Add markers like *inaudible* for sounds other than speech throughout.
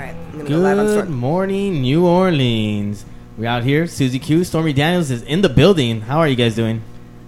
right, I'm gonna go live on Good Storm. morning, New Orleans. We're out here. Susie Q, Stormy Daniels is in the building. How are you guys doing?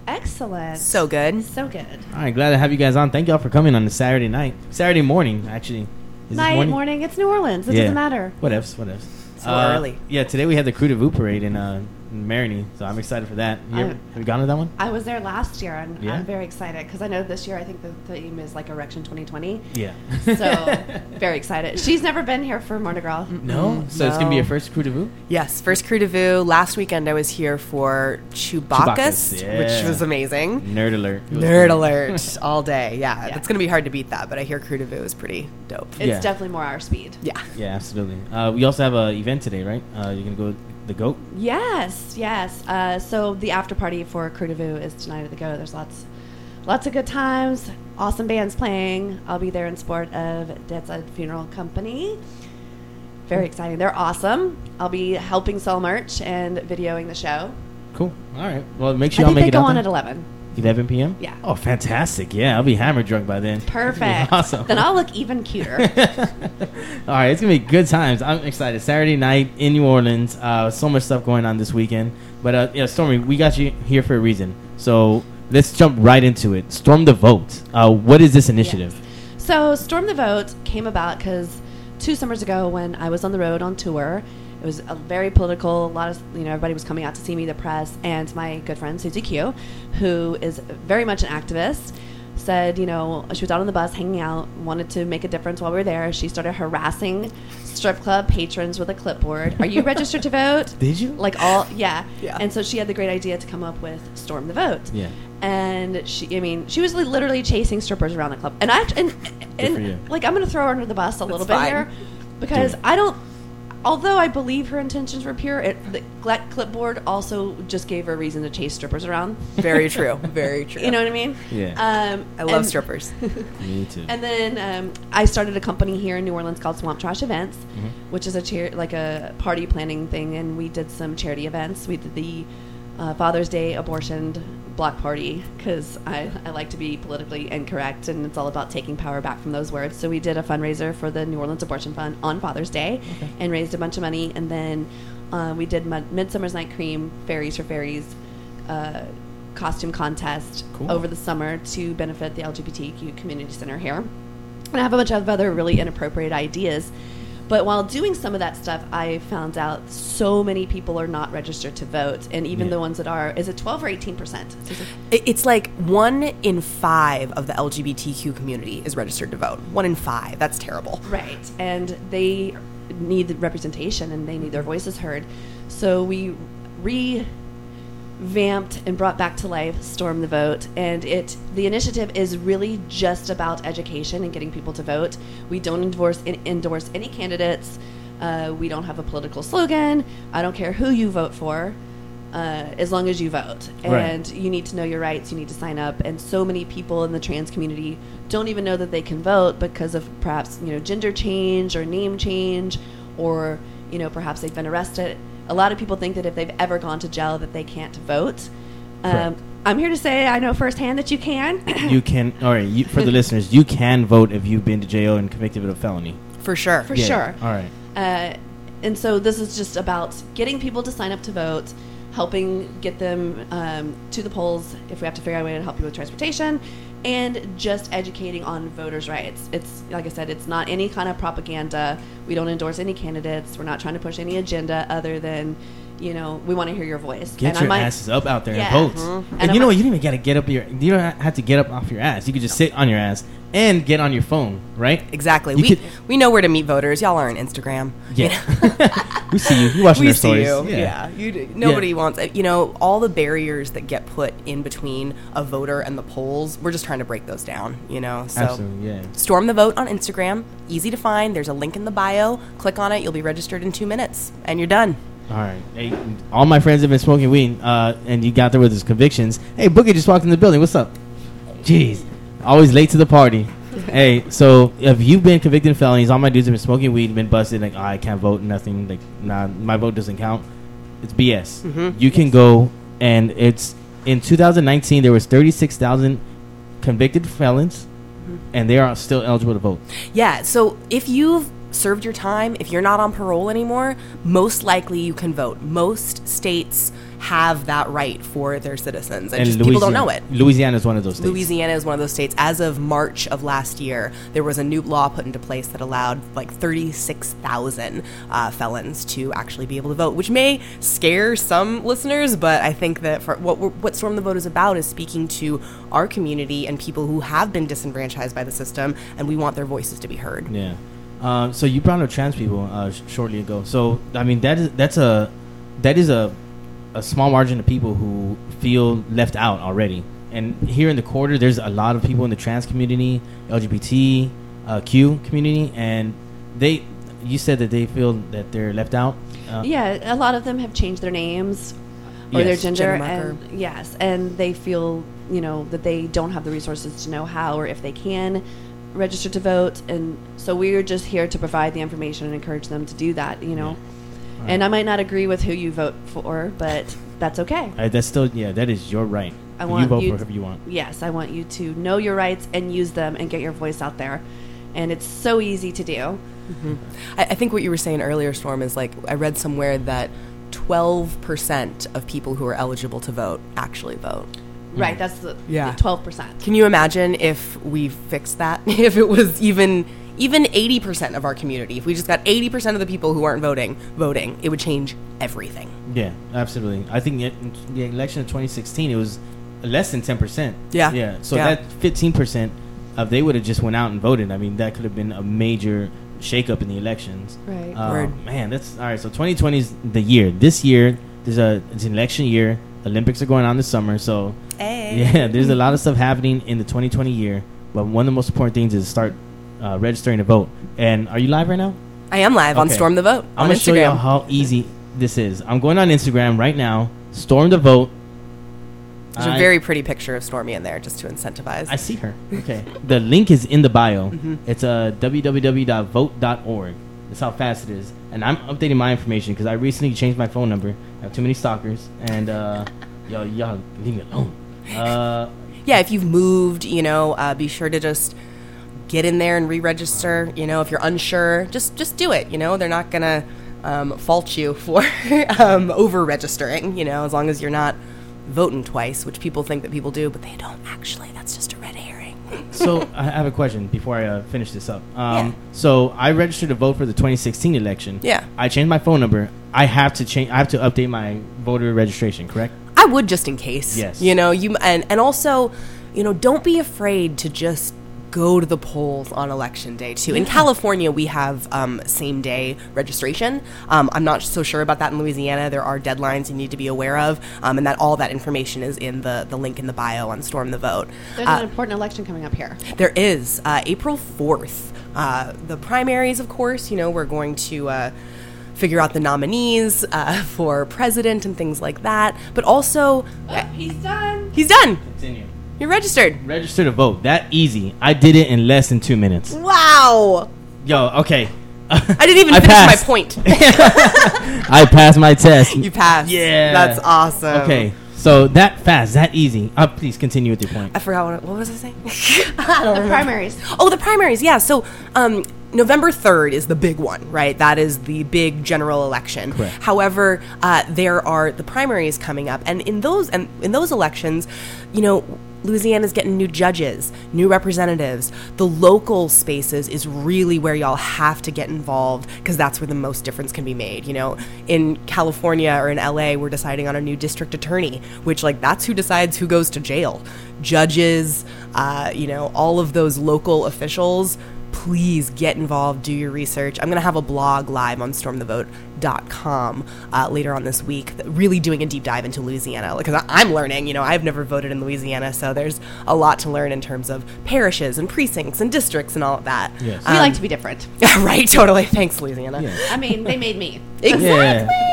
Excellent. So good. so good. All right, glad to have you guys on. Thank y'all for coming on the Saturday night, Saturday morning, actually. Is Night, morning? It's New Orleans. It Yeah. doesn't matter. what Whatevs, whatevs. So early. Yeah, today we had the Krewe du Vieux parade in uh, in Marigny, so I'm excited for that. You ever, have you gone to that one? I was there last year, and Yeah? I'm very excited because I know this year I think the theme is like Erection 2020. Yeah. So *laughs* very excited. She's never been here for Mardi Gras. no, so it's gonna be your first Krewe du Vieux. Yes, first Krewe du Vieux. Last weekend I was here for Chewbacchus, Chewbacchus, yeah. which was amazing. Nerd alert. Nerd great. alert *laughs* all day. Yeah, Yeah. it's gonna be hard to beat that, but I hear Krewe du Vieux is pretty dope. It's Yeah. definitely more our speed. Yeah. Yeah, absolutely. Uh, we also have an event today, right? Uh, you're gonna go the goat. Yes, yes. Uh, so the after party for Krewe du Vieux is tonight at the goat. There's lots, lots of good times. Awesome bands playing. I'll be there in support of Dead Side Funeral Company. Very exciting. They're awesome. I'll be helping sell merch and videoing the show. Cool. All right. Well, make I sure y'all think make they it go out on there. at 11. 11 p.m. Yeah. Oh, fantastic! Yeah, I'll be hammered drunk by then. *laughs* Perfect. Awesome. Then I'll look even cuter. *laughs* All right, it's gonna be good times. I'm excited. Saturday night in New Orleans. Uh, so much stuff going on this weekend. But uh, yeah, Stormy, we got you here for a reason. So let's jump right into it. Storm the vote. Uh, what is this initiative? So, Storm the Vote came about because two summers ago, when I was on the road on tour, it was a very political. A lot of you know, everybody was coming out to see me, the press, and my good friend Susie Q, who is very much an activist, said, you know, she was out on the bus hanging out, wanted to make a difference while we were there. She started harassing strip club patrons with a clipboard. Are you registered to vote? *laughs* Did you? Like all, yeah. Yeah. And so she had the great idea to come up with Storm the Vote Yeah. and she i mean she was literally chasing strippers around the club and i act- and, and like i'm gonna throw her under the bus a little bit fine. here because Do i don't although i believe her intentions were pure it, the that clipboard also just gave her a reason to chase strippers around Very true. Very *laughs* true. you know what i mean Yeah. um I love and- strippers. *laughs* Me too. and then um, I started a company here in New Orleans called Swamp Trash Events, Mhm. which is a char- like a party planning thing, and we did some charity events. We did the uh, Father's Day abortion block party because I, I like to be politically incorrect, and it's all about taking power back from those words. So we did a fundraiser for the New Orleans Abortion Fund on Father's Day, and raised a bunch of money, and then uh, we did Mid- Midsummer's Night Cream Fairies for Fairies. Uh, costume contest Cool. over the summer to benefit the LGBTQ community center here. And I have a bunch of other really inappropriate ideas. But while doing some of that stuff, I found out so many people are not registered to vote. And even Yeah. the ones that are, is it 12 or 18%? It's like one in five of the LGBTQ community is registered to vote. One in five. That's terrible. Right. And they need the representation and they need their voices heard. So we revamped and brought back to life Storm the Vote. And it the initiative is really just about education and getting people to vote. We don't endorse endorse any candidates. Uh, we don't have a political slogan. I don't care who you vote for. Uh, as long as you vote. Right. And you need to know your rights. You need to sign up. And so many people in the trans community don't even know that they can vote because of perhaps you know gender change or name change, or you know perhaps they've been arrested. A lot of people think that if they've ever gone to jail that they can't vote. Um, I'm here to say I know firsthand that you can. *coughs* you can. All right. You, for the listeners, you can vote if you've been to jail and convicted of a felony. For sure. For Yeah. sure. All right. Uh, and so this is just about getting people to sign up to vote, helping get them um, to the polls if we have to figure out a way to help you with transportation, and just educating on voters' rights. It's like I said, it's not any kind of propaganda. We don't endorse any candidates. We're not trying to push any agenda other than, you know, we want to hear your voice. Get and I your might- asses up out there Yeah. and vote. Mhm. And, And you know what? You don't even gotta get up your. You don't have to get up off your ass. You could just sit on your ass and get on your phone, right? Exactly. You we could- we know where to meet voters. Y'all are on Instagram. you Yeah. *laughs* know? we see you. You watching we our see stories. you. Yeah. You d- nobody wants. You know, all the barriers that get put in between a voter and the polls, we're just trying to break those down, you know? So Absolutely. Yeah. Storm the Vote on Instagram. Easy to find. There's a link in the bio. Click on it. You'll be registered in two minutes. And you're done. All right. Hey, all my friends have been smoking weed, uh, and you got there with his convictions. Hey, Boogie just walked in the building. What's up? Jeez, always late to the party. *laughs* hey, so if you've been convicted of felonies, all my dudes have been smoking weed, been busted, like oh, I can't vote, nothing, like nah, my vote doesn't count. It's BS. Mhm. You can go, and it's in 2019 there was 36,000 convicted felons, and they are still eligible to vote. Yeah. So if you've served your time, if you're not on parole anymore, most likely you can vote. Most states have that right for their citizens, and, just people don't know it. Louisiana is one of those states. Louisiana is one of those states. As of March of last year, there was a new law put into place that allowed like 36,000 uh, felons to actually be able to vote, which may scare some listeners, but I think that for what what Storm the Vote is about is speaking to our community and people who have been disenfranchised by the system, and we want their voices to be heard. Yeah. Um, so you brought up trans people uh, sh- shortly ago. So I mean that is that's a that is a a small margin of people who feel left out already. And here in the quarter, there's a lot of people in the trans community, LGBTQ uh, community, and they. You said that they feel that they're left out. Uh, yeah, a lot of them have changed their names or yes, their gender, gender and yes, and they feel you know that they don't have the resources to know how or if they can register to vote, and so we're just here to provide the information and encourage them to do that. You know. Yeah Right. And I might not agree with who you vote for, but that's okay. Uh, that's still yeah, that is your right. I want you vote you for whoever you want. Yes, I want you to know your rights and use them and get your voice out there. And it's so easy to do. Mm-hmm. I, I think what you were saying earlier, Storm, is like I read somewhere that 12% of people who are eligible to vote actually vote. Right, that's the yeah. 12%. Can you imagine if we fixed that? *laughs* if it was even even 80% of our community, if we just got 80% of the people who aren't voting voting, it would change everything. Yeah, absolutely. I think in the election of 2016, it was less than 10%. Yeah. Yeah. So yeah. that 15%, if they would have just went out and voted, I mean, that could have been a major shakeup in the elections. Right. Um, man, that's all right. So 2020 is the year. This year, there's a it's an election year. Olympics are going on this summer, so hey. yeah, there's a lot of stuff happening in the 2020 year. But one of the most important things is start uh, registering to vote. And are you live right now? I am live on Storm the Vote. I'm gonna show you how easy this is. I'm going on Instagram right now. Storm the Vote. There's I, a very pretty picture of Stormy in there just to incentivize. I see her. Okay. the link is in the bio. *laughs* Mm-hmm. It's uh, www.vote.org. That's how fast it is. And I'm updating my information because I recently changed my phone number. I have too many stalkers. And, uh, yo, y'all, leave me alone. Uh, yeah, if you've moved, you know, uh, be sure to just get in there and re-register. You know, if you're unsure, just just do it. You know, they're not gonna um, fault you *laughs* for um, over-registering. You know, as long as you're not voting twice, which people think that people do, but they don't actually. That's just a red herring. *laughs* so I have a question before I uh, finish this up. Um, yeah. So I registered to vote for the 2016 election. Yeah. I changed my phone number. I have to change. I have to update my voter registration. Correct. I would just in case. Yes. You know, you and and also, you know, don't be afraid to just go to the polls on election day too. In California, we have um, same day registration. Um, I'm not so sure about that in Louisiana. There are deadlines you need to be aware of, um, and that all that information is in the the link in the bio on Storm the Vote. There's uh, an important election coming up here. There is uh, April 4th. Uh, the primaries, of course. You know, we're going to uh, figure out the nominees uh, *laughs* for president and things like that. But also, oh, he's done. He's done. Continue. You're registered. Register to vote. That easy. I did it in less than two minutes. Wow. Yo, okay. *laughs* I didn't even *laughs* I finish passed. my point. I passed my test. You passed. Yeah. That's awesome. Okay. So that fast, that easy. Uh, please continue with your point. I forgot what, what was I saying. I don't the primaries. Oh, the primaries. Yeah. So um, November 3rd is the big one, right? That is the big general election. Correct. However, uh, there are the primaries coming up, and in those and in those elections, you know, Louisiana's getting new judges, new representatives. The local spaces is really where y'all have to get involved because that's where the most difference can be made. You know, in California or in LA, we're deciding on a new district attorney, which, like, that's who decides who goes to jail. Judges, uh, you know, all of those local officials please get involved, do your research. I'm going to have a blog live on stormthevote.com uh, later on this week, really doing a deep dive into Louisiana because I'm learning. You know, I've never voted in Louisiana, so there's a lot to learn in terms of parishes and precincts and districts and all of that. Yes. Um, we like to be different. *laughs* Right, totally. Thanks, Louisiana. Yes. I mean, they made me. exactly. Yeah.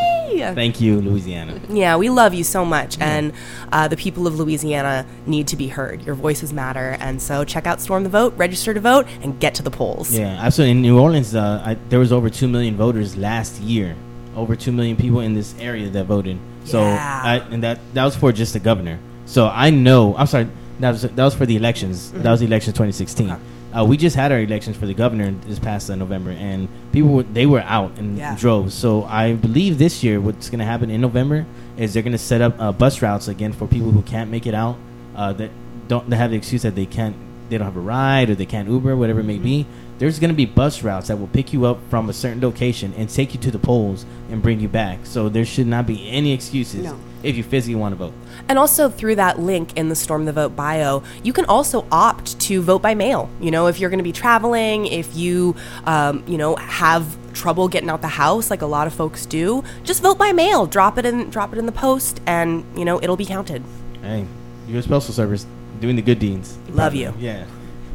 Thank you, Louisiana. Yeah, we love you so much, yeah. and uh, the people of Louisiana need to be heard. Your voices matter, and so check out Storm the Vote, register to vote, and get to the polls. Yeah, absolutely. In New Orleans, uh, I, there was over two million voters last year. Over two million people in this area that voted. So, yeah. I, and that that was for just the governor. So I know. I'm sorry. That was that was for the elections. Mm-hmm. That was the election 2016. Okay. Uh, we just had our elections for the governor this past uh, November, and people were, they were out in Yeah. droves. So I believe this year, what's going to happen in November is they're going to set up uh, bus routes again for people who can't make it out. Uh, that don't they have the excuse that they can't, they don't have a ride or they can't Uber, whatever it may be. There's going to be bus routes that will pick you up from a certain location and take you to the polls and bring you back. So there should not be any excuses No. if you physically want to vote. And also through that link in the Storm the Vote bio, you can also opt to vote by mail. You know, if you're going to be traveling, if you, um, you know, have trouble getting out the house, like a lot of folks do, just vote by mail. Drop it in, drop it in the post, and you know it'll be counted. Hey, U.S. Postal Service doing the good deeds. Love you. Yeah.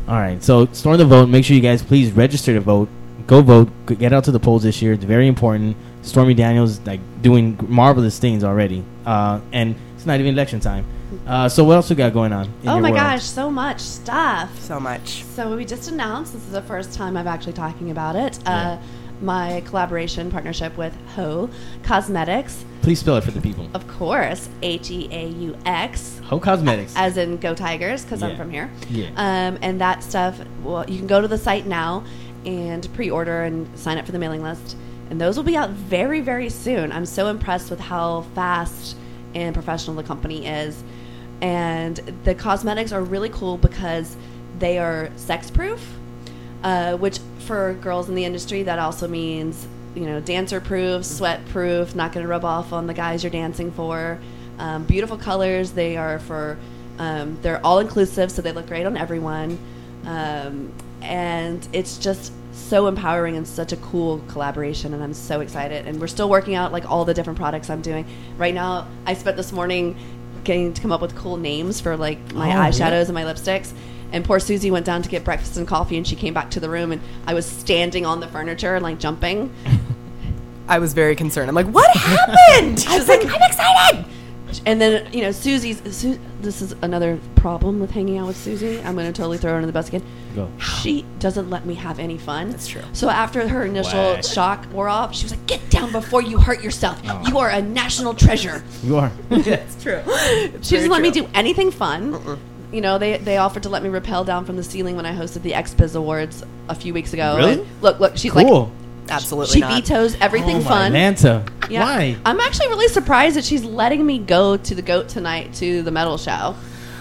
All right. So storm the vote. Make sure you guys please register to vote. Go vote. Get out to the polls this year. It's very important. Stormy Daniels like doing marvelous things already. Uh, and it's not even election time. Uh, so what else we got going on? In oh your my world? gosh, so much stuff. So much. So we just announced this is the first time I'm actually talking about it. Yeah. Uh, my collaboration partnership with Heaux Cosmetics, Please spell it for the people. of course, H E A U X, Heaux Cosmetics. as in Go Tigers, because Yeah. I'm from here. Yeah. Um, and that stuff, well, you can go to the site now and pre-order and sign up for the mailing list, and those will be out very, very soon. I'm so impressed with how fast and professional the company is, and the cosmetics are really cool because they are sex-proof, uh, which for girls in the industry that also means you know dancer proof, sweat proof, not going to rub off on the guys you're dancing for. Um, beautiful colors. They are for um, they're all inclusive, so they look great on everyone. Um, and it's just so empowering and such a cool collaboration. And I'm so excited. And we're still working out like all the different products I'm doing right now. I spent this morning getting to come up with cool names for like my Oh, eyeshadows yeah. and my lipsticks. And poor Susie went down to get breakfast and coffee, and she came back to the room, and I was standing on the furniture and like jumping. *laughs* I was very concerned. I'm like, what happened? *laughs* She's like, I'm excited. And then you know Susie's. Su- this is another problem with hanging out with Susie. I'm going to totally throw her under the bus again. Go. She doesn't let me have any fun. That's true. So after her initial Wow. shock wore off, she was like, "Get down before you hurt yourself. Oh. You are a national treasure." You are. *laughs* It's true. She doesn't let me do anything fun. You know, they they offered to let me rappel down from the ceiling when I hosted the XBiz Awards a few weeks ago. Really? And look, look, she's cool. like, Absolutely she not. vetoes everything oh, my fun. Atlanta. Yeah. Why? I'm actually really surprised that she's letting me go to the goat tonight to the metal show.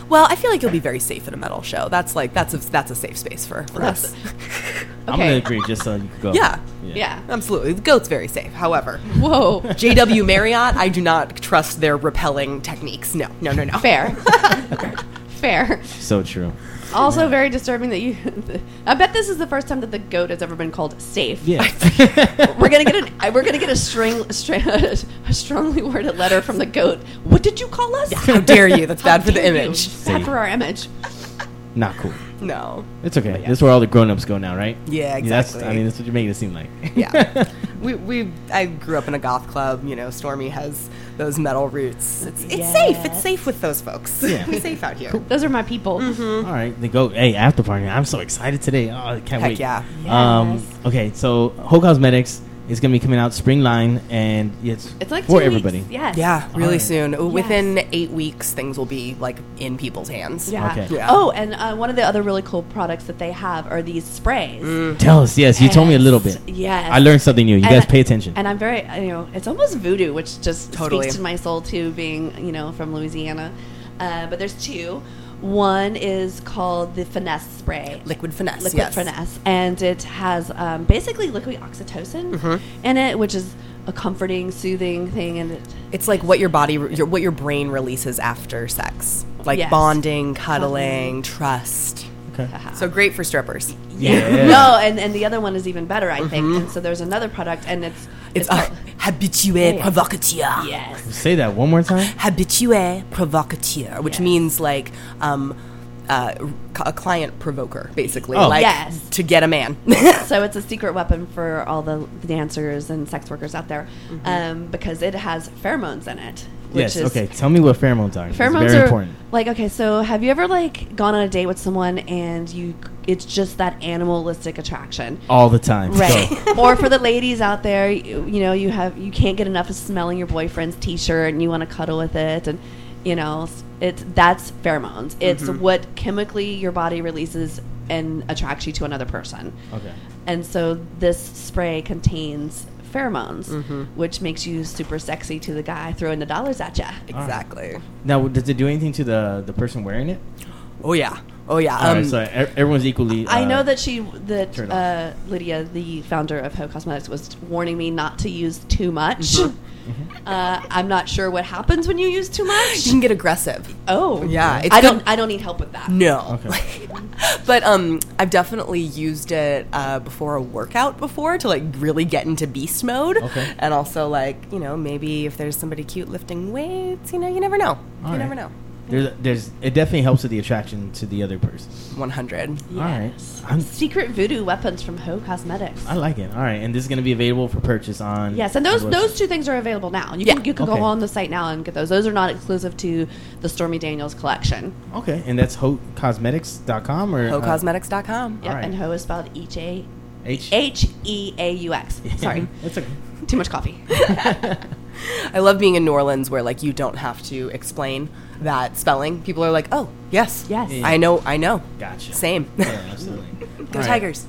Well, I feel like you'll be very safe at a metal show. That's like that's a that's a safe space for, for That's- us. *laughs* I'm gonna agree just so you can go. Yeah. Yeah. Absolutely, the goat's very safe. However, Whoa. JW Marriott, I do not trust their repelling techniques. No, no, no, no. Fair. *laughs* *laughs* Fair. So true. Also, very disturbing that you. I bet this is the first time that the goat has ever been called safe. Yeah. *laughs* We're gonna get an. We're gonna get a string, a, string, *laughs* a strongly worded letter from the goat. What did you call us? How dare you? That's How bad for the image. Bad for our image. Not cool. No. It's okay. yeah. That's where all the grown-ups go now, right? Yeah, that's, I mean, that's what you're making it seem like. Yeah. *laughs* we we I grew up in a goth club. You know, Stormy has those metal roots. It's it's safe. It's safe with those folks. Yeah. *laughs* we safe out here. Those are my people. all right, They go, Hey, after party. I'm so excited today. Oh, I can't Heck wait. yeah. Um. Okay, so Heaux Cosmetics is gonna be coming out spring line, and it's It's like for everybody. Weeks. Yes. Yeah, really Alright. soon. Within eight weeks, things will be like in people's hands. Yeah. Okay. Yeah. Oh, and uh, one of the other really cool products that they have are these sprays. Tell us. Yes, you told me a little bit. Yes. I learned something new. You And- guys pay attention. And I'm very, you know, it's almost voodoo, which just Totally. speaks to my soul too, being, you know, from Louisiana. Uh, but there's two. One is called the Finesse spray. Liquid finesse. Liquid yes. Finesse. And it has um, basically liquid oxytocin Mm-hmm. in it, which is a comforting, soothing thing. And it, It's like what your body, your, what your brain releases after sex, like Yes. bonding, cuddling, trust. okay. *laughs* So great for strippers. Yeah. No, and, and the other one is even better, I think. And so there's another product, and it's It's, called- uh, habitué Yeah. provocateur. yes. Say that one more time. Habitué provocateur, which Yes. means like um, uh, a client provoker, basically. Oh. Like Yes. to get a man. *laughs* so it's a secret weapon for all the dancers and sex workers out there um, because it has pheromones in it. Yes. Okay. Tell me what pheromones are. Pheromones very are important. like okay. So have you ever like gone on a date with someone and you it's just that animalistic attraction, All the time. right? *laughs* Or for the ladies out there, you, you know you have you can't get enough of smelling your boyfriend's t-shirt and you want to cuddle with it and you know it's that's pheromones. It's mm-hmm. what chemically your body releases and attracts you to another person. Okay. And so this spray contains pheromones, Mm-hmm. which makes you super sexy to the guy throwing the dollars at you. Exactly. Now, does it do anything to the the person wearing it? Oh yeah. Oh yeah. All right, Um, so everyone's equally. I uh, know that she, that uh, Lydia, the founder of Heaux Cosmetics, was warning me not to use too much. Mm-hmm. Uh, I'm not sure what happens when you use too much. you can get aggressive. Oh, Yeah, it's I don't. I don't need help with that. No. Okay. *laughs* but um, I've definitely used it uh, before a workout before to like really get into beast mode. Okay. And also like you know maybe if there's somebody cute lifting weights, you know you never know. All you right. never know. There's, there's, it definitely helps with the attraction to the other person. One hundred. All right. I'm- Secret voodoo weapons from Heaux Cosmetics. I like it. All right, and this is going to be available for purchase on. Yes, and those on the those two things are available now. You Yeah. can you can Okay. go on the site now and get those. Those are not exclusive to the Stormy Daniels collection. Okay, and that's heauxcosmetics.com or uh, HeauxCosmetics.com. Yep, Alright. and Ho is spelled H A H. H E A U X. *laughs* Sorry, That's okay. too much coffee. *laughs* *laughs* I love being in New Orleans where like you don't have to explain that spelling. People are like, "Oh, yes, Yes. Yeah. I know, I know." Gotcha. Same. Yeah, absolutely. *laughs* Go All right. Tigers.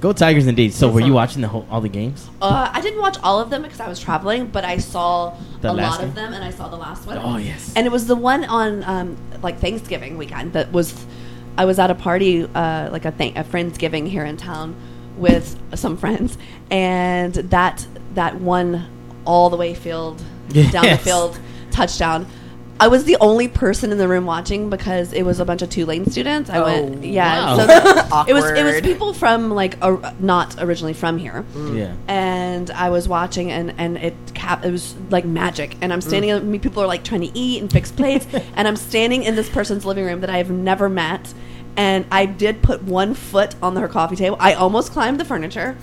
Go Tigers indeed. So, were you watching the whole all the games? Uh, I didn't watch all of them because I was traveling, but I saw The a last lot of them, and I saw the last one. Oh, yes. and it was the one on um, like Thanksgiving weekend that was. I was at a party, uh, like a th- a friendsgiving here in town, with some friends, and that that one all the way field down the *laughs* field touchdown. I was the only person in the room watching because it was a bunch of Tulane students. I Oh, went, yeah. wow. So *laughs* it was it was people from like a, not originally from here Yeah. and I was watching and and it cap it was like magic and I'm standing Mm. me people are like trying to eat and fix plates *laughs* and I'm standing in this person's living room that I have never met and I did put one foot on her coffee table I almost climbed the furniture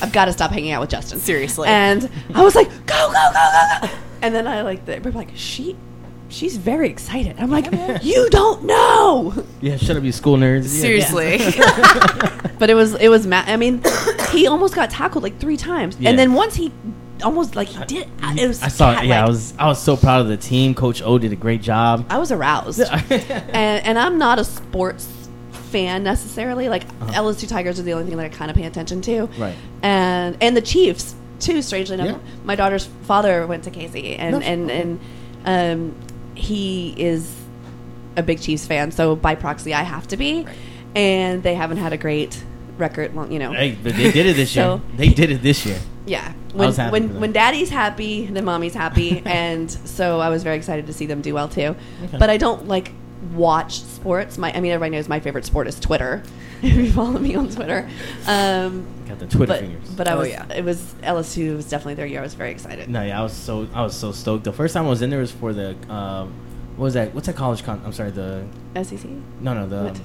I've got to stop hanging out with Justin Seriously. and I was like go go go go go and then I like they were like she she's very excited I'm like *laughs* you don't know Yeah, shut up, you school nerds. Yeah. Seriously. *laughs* *laughs* but it was it was ma- I mean, *coughs* he almost got tackled like three times, Yeah. and then once he almost like he did. It was I saw. it. Yeah, I was. I was so proud of the team. Coach O did a great job. I was aroused, and and I'm not a sports fan necessarily. Like Uh-huh. LSU Tigers are the only thing that I kind of pay attention to, Right. And and the Chiefs too. Strangely enough, Yeah. my daughter's father went to Casey, and No, and and um, he is a big Chiefs fan, so by proxy I have to be, and they haven't had a great record. Well, you know, hey, but they did it this *laughs* year. They did it this year. Yeah. When was happy for when when daddy's happy, then mommy's happy, *laughs* and so I was very excited to see them do well too. Okay. But I don't like watch sports. My I mean everybody knows my favorite sport is Twitter. *laughs* if you follow me on Twitter. Um, Got the Twitter but fingers. but I Oh, was yeah. it was LSU was definitely their year. I was very excited. no, yeah, I was so I was so stoked. The first time I was in there was for the um, what was that? What's that college con? I'm sorry, the SEC. no no the What?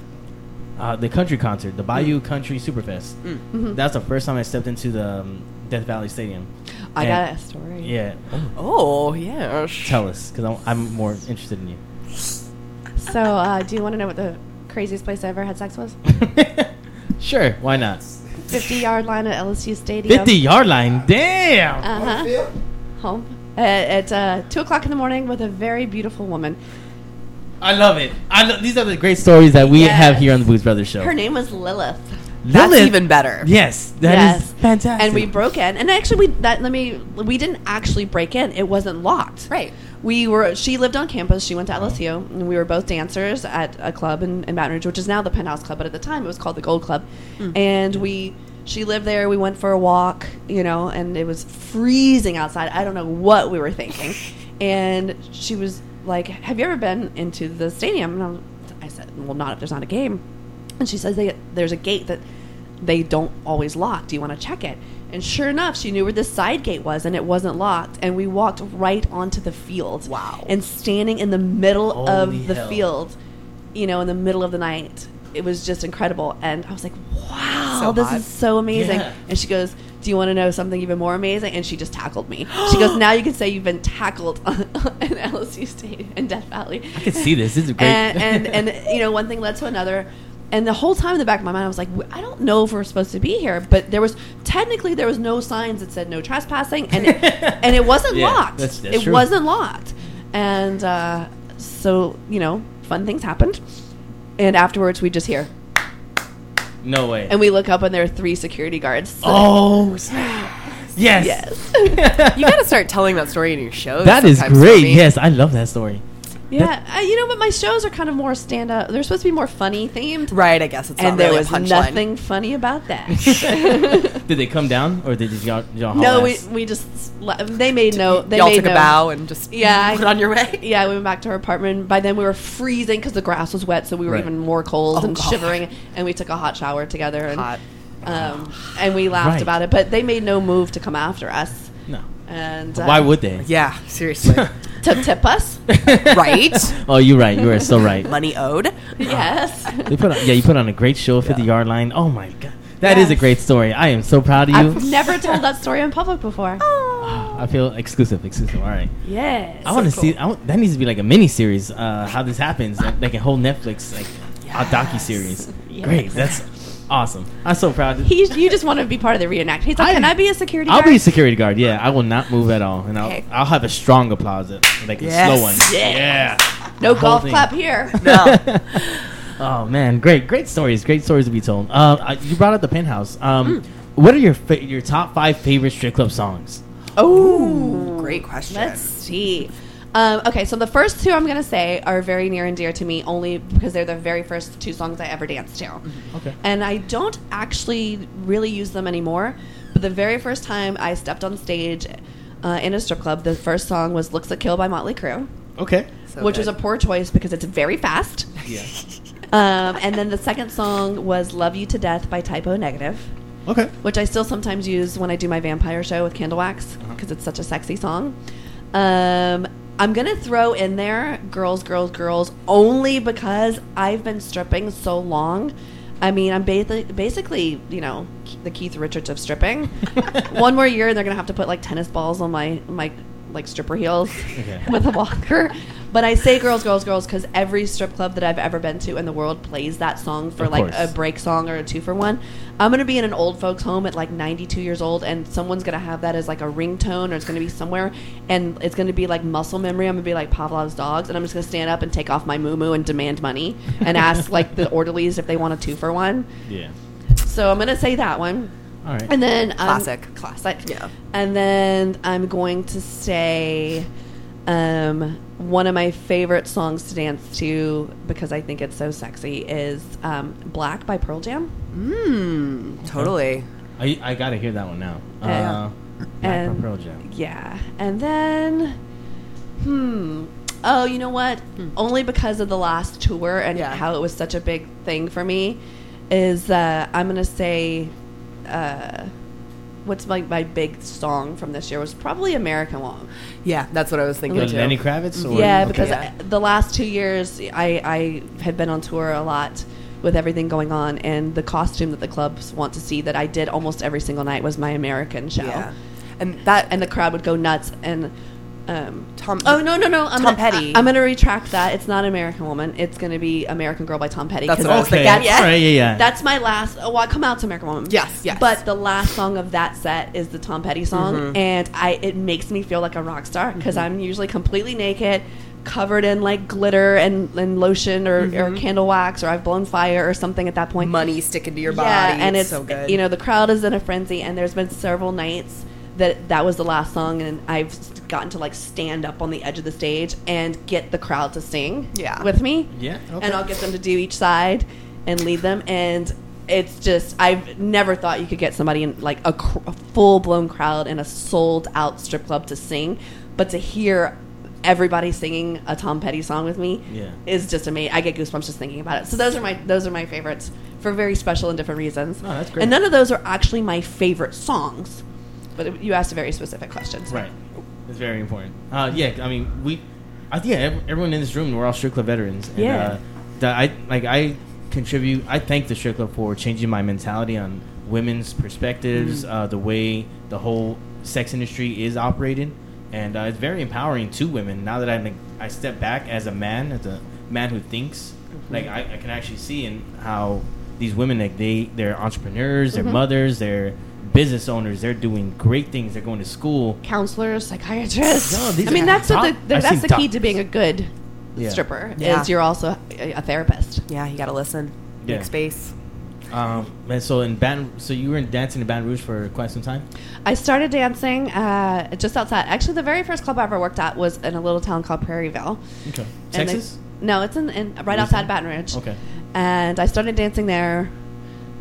uh, the country concert, the Bayou Country Superfest. Mhm. That's the first time I stepped into the um, Death Valley Stadium. I And- got a story. Yeah, oh yeah. tell us because I'm, I'm more interested in you. So uh, do you want to know what the craziest place I ever had sex was? *laughs* sure, why not? Fifty yard line at LSU Stadium. Fifty yard line, damn. Uh huh. Home at, at uh, two o'clock in the morning with a very beautiful woman. I love it. I lo- these are the great stories that we Yes. have here on the Booze Brotherz show. Her name was Lilith. That's Lilith- even better. Yes, that is fantastic. And we broke in, and actually, we that let me we didn't actually break in. It wasn't locked. Right. We were. She lived on campus. She went to Uh-huh. LSU, and we were both dancers at a club in, in Baton Rouge, which is now the Penthouse Club, but at the time it was called the Gold Club. And we, she lived there. We went for a walk, you know, and it was freezing outside. I don't know what we were thinking. *laughs* and she was like, "Have you ever been into the stadium?" And I, I said, "Well, not if there's not a game." And she says, they, "There's a gate that they don't always lock. Do you want to check it?" And sure enough, she knew where the side gate was, and it wasn't locked. And we walked right onto the field. Wow. And standing in the middle Holy of the hell. field, you know, in the middle of the night, it was just incredible. And I was like, "Wow, So this hot. is so amazing!" Yeah. And she goes, "Do you want to know something even more amazing?" And she just tackled me. *gasps* She goes, "Now you can say you've been tackled *laughs* in LSU State in Death Valley." I can see this. This is great. and, and and *laughs* you know one thing led to another and the whole time in the back of my mind i was like i don't know if we're supposed to be here but there was technically there was no signs that said no trespassing and it, *laughs* and it wasn't Yeah, locked that's- that's it true. wasn't locked and uh, so you know fun things happened and afterwards we just hear No way. And we look up and there are three security guards. sitting- oh, snap. yes. yes. *laughs* You got to start telling that story in your shows. That is great. Yes, I love that story. Yeah. Uh, you know, but my shows are kind of more stand up. They're supposed to be more funny themed. Right, I guess it's And not there really was a punchline. nothing funny about that. *laughs* *laughs* Did they come down or did y'all, y'all no, we, ass? we just le- they made no. They Y'all made took no, a bow and just Yeah, I- went on your way. *laughs* Yeah, we went back to our apartment. By then, we were freezing because the grass was wet, so we were Right. even more cold Oh, and God. shivering. And we took a hot shower together, and Hot. um, and we laughed Right. about it. But they made no move to come after us. No. And uh, Why would they? Yeah, seriously. *laughs* to tip us? *laughs* right? Oh, you're right. You are so right. Money owed. *laughs* yes. They put on, yeah, you put on a great show at the Yeah. yard line. Oh my god, that is a great story. I am so proud of you. I've never told that story in public before. *gasps* I feel exclusive, exclusive. All right. Yes. I want to see. I want, that needs to be like a mini series. Uh, how this happens, like, like a whole Netflix like a docu series. Yes. Great. That's awesome. I'm so proud. Of you. He, you just want to be part of the reenact. He's like, I- "Can I be a security I'll guard?" be a security guard. Yeah, I will not move at all, and I'll Okay. I'll have a strong applause, uh, like a Yes. slow one. Yes. Yeah. no The golf thing. clap here. *laughs* No. Oh man, great, great stories, great stories to be told. Uh, you brought up the penthouse. Um, Hmm. what are your fa- your top five favorite strip club songs? Oh, Great question. Let's see. Um, okay, so the first two I'm gonna say are very near and dear to me, only because they're the very first two songs I ever danced to. Okay. And I don't actually really use them anymore. But the very first time I stepped on stage uh, in a strip club, the first song was "Looks Like Kill" by Motley Crue, Okay. So which good. was a poor choice because it's very fast. Yeah. *laughs* Um, and then the second song was "Love You to Death" by Type O Negative Okay. which I still sometimes use when I do my vampire show with Candle Wax Uh-huh. because it's such a sexy song. Um, I'm gonna throw in there "Girls, Girls, Girls" only because I've been stripping so long. I mean, I'm ba- basically, you know, the Keith Richards of stripping. *laughs* One more year, and they're gonna have to put like tennis balls on my my like stripper heels Okay. *laughs* with a walker. But I say "Girls, Girls, Girls" because every strip club that I've ever been to in the world plays that song for Of like course. a break song or a two for one. I'm gonna be in an old folks home at like 92 years old, and someone's gonna have that as like a ringtone, or it's gonna be somewhere, and it's gonna be like muscle memory. I'm gonna be like Pavlov's dogs, and I'm just gonna stand up and take off my moo moo and demand money and *laughs* ask like the orderlies if they want a two for one. Yeah. So I'm gonna say that one. All right. And then um, Classic. classic. Yeah. And then I'm going to say um, one of my favorite songs to dance to because I think it's so sexy is um, "Black" by Pearl Jam. Mmm. Totally. I, I gotta hear that one now. Yeah. Uh, Black And- Pearl Jam. Yeah. And then, hmm. Oh, you know what? Only because of the last tour and Yeah. how it was such a big thing for me, is uh, I'm gonna say, uh, what's my my big song from this year was probably American Woman. Yeah, that's what I was thinking With too. Lenny Kravitz? Or, yeah, okay. because Yeah. I- the last two years I I have been on tour a lot with everything going on, and the costume that the clubs want to see that I did almost every single night was my American show, Yeah. And that and the crowd would go nuts and. Um, Tom. Oh no no no! I'm Tom gonna, Petty. I, am going to retract that. It's not American Woman. It's going to be American Girl by Tom Petty. That's 'cause what I was okay. thinking. All right. Yeah. Yeah. That's my last. Oh, well, come out to American Woman. Yes, yes. But the last song of that set is the Tom Petty song, Mm-hmm. and I it makes me feel like a rock star because I'm usually completely naked, covered in like glitter and, and lotion or, or candle wax, or I've blown fire or something at that point. money sticking to your body. Yeah, and it's, so good. You know, the crowd is in a frenzy, and there's been several nights that that was the last song, and I've gotten to like stand up on the edge of the stage and get the crowd to sing Yeah. with me. Yeah, okay. and I'll get them to do each side and lead them, and it's just I've never thought you could get somebody in like a, cr- a full blown crowd in a sold out strip club to sing, but to hear everybody singing a Tom Petty song with me Yeah. is just amazing. I get goosebumps just thinking about it. So those are my those are my favorites for very special and different reasons. Oh, that's great. And none of those are actually my favorite songs. But you asked a very specific question. so- Right. It's very important. Uh, yeah, I mean, we, I yeah, everyone in this room, we're all strip club veterans. And, Yeah. Uh, that I like, I contribute. I thank the strip club for changing my mentality on women's perspectives, uh, the way the whole sex industry is operated, and uh, it's very empowering to women. Now that I like, I step back as a man, as a man who thinks, like I, I can actually see in how these women, like they, they're entrepreneurs, they're mothers, they're business owners, they're doing great things. They're going to school. Counselors, psychiatrists. No, these I mean, that's the, the that's the doc- key to being a good Yeah. stripper. Yeah. Is you're also a, a therapist. yeah, you got to listen. Yeah. Make space. Um, and so in Baton, so you were in dancing in Baton Rouge for quite some time. I started dancing uh, just outside. Actually, the very first club I ever worked at was in a little town called Prairieville. Okay. And they- Texas. no, it's in, in right Louisiana? outside Baton Rouge. Okay. And I started dancing there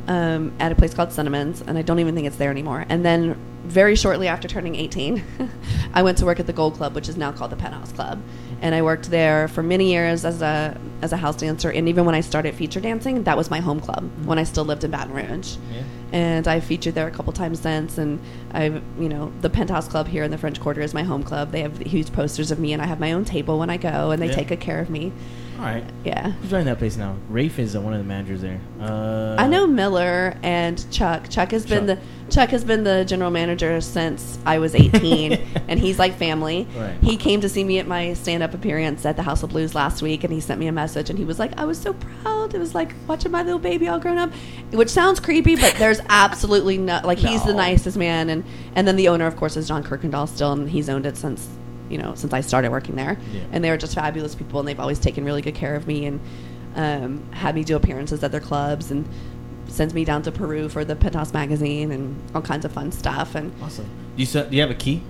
um, at a place called Cinnamons, and I don't even think it's there anymore. And then very shortly after turning 18, *laughs* I went to work at the Gold Club, which is now called the Penthouse Club. And I worked there for many years as a as a house dancer. And even when I started feature dancing, that was my home club when I still lived in Baton Rouge. Yeah. And I've featured there a couple times since. And I've you know the Penthouse Club here in the French Quarter is my home club. They have huge posters of me, and I have my own table when I go, and they Yeah. take good care of me. All right. Yeah. Who's running that place now? Rafe is uh, one of the managers there. Uh, I know Miller and Chuck. Chuck has been Chuck. the Chuck has been the general manager since I was 18, *laughs* and he's like family. Right. He came to see me at my stand-up appearance at the House of Blues last week, and he sent me a message, and he was like, "I was so proud. It was like watching my little baby all grown up," which sounds creepy, but there's *laughs* absolutely no like he's the nicest man, and and then the owner, of course, is John Kirkendall still, and he's owned it since you know since I started working there, Yeah. and they were just fabulous people, and they've always taken really good care of me and um, had me do appearances at their clubs and sends me down to Peru for the Penthouse magazine and all kinds of fun stuff. And Awesome. Do you, do you have a key?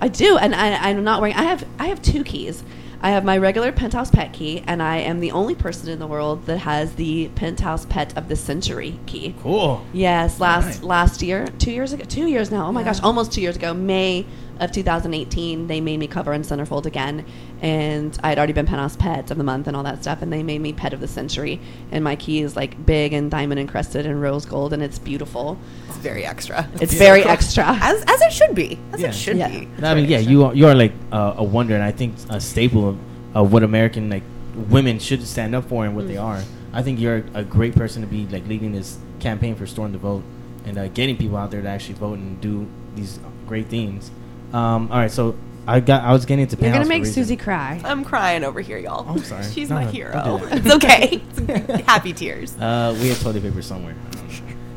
I do, and I, I'm not wearing. I have I have two keys. I have my regular Penthouse Pet key, and I am the only person in the world that has the Penthouse Pet of the Century key. Cool. Yes, last Alright. last year, two years ago, two years now. Oh my Yeah. gosh, almost two years ago, May of 2018, they made me cover in Centerfold again, and I had already been Penthouse Pet of the month and all that stuff, and they made me Pet of the Century, and my key is like big and diamond encrusted and rose gold, and it's beautiful. It's very extra. It's Yeah. very extra. as as it should be. As Yeah. it should Yeah. be. I mean, yeah, you are, you are like uh, a wonder, and I think a staple of, of what American like women should stand up for and what they Mm. are. I think you're a great person to be like leading this campaign for Storm the Vote and uh, getting people out there to actually vote and do these great things. Um, all right, so I got I was getting into You're gonna Penthouse for a make. Susie cry. I'm crying over here, y'all. Oh, I'm sorry. *laughs* She's No, my no, hero. don't do that. It's okay. It's *laughs* happy tears. Uh, we have toilet paper somewhere.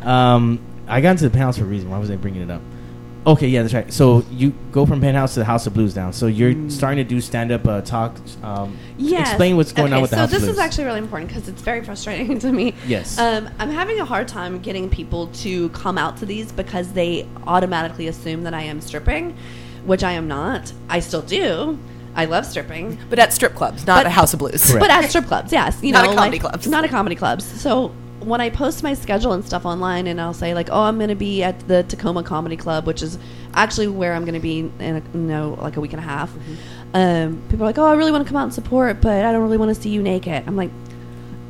Um, I got into the penthouse for a reason. Why was I bringing it up? Okay, yeah, that's right. So you go from penthouse to the House of Blues down. So you're Mm. starting to do stand up uh, talk. Um, Yes. Explain what's going okay, on with the so House of Blues. So this is actually really important because it's very frustrating *laughs* to me. Yes. Um, I'm having a hard time getting people to come out to these because they automatically assume that I am stripping, which I am not. I still do. I love stripping. But at strip clubs, not But- a House of Blues. Correct. But at strip clubs, yes. You Not know, at comedy like- clubs. Not at comedy clubs. So when I post my schedule and stuff online, and I'll say like, "Oh, I'm going to be at the Tacoma Comedy Club," which is actually where I'm going to be in a, you know like a week and a half. Mm-hmm. Um, people are like, "Oh, I really want to come out and support, but I don't really want to see you naked." I'm like.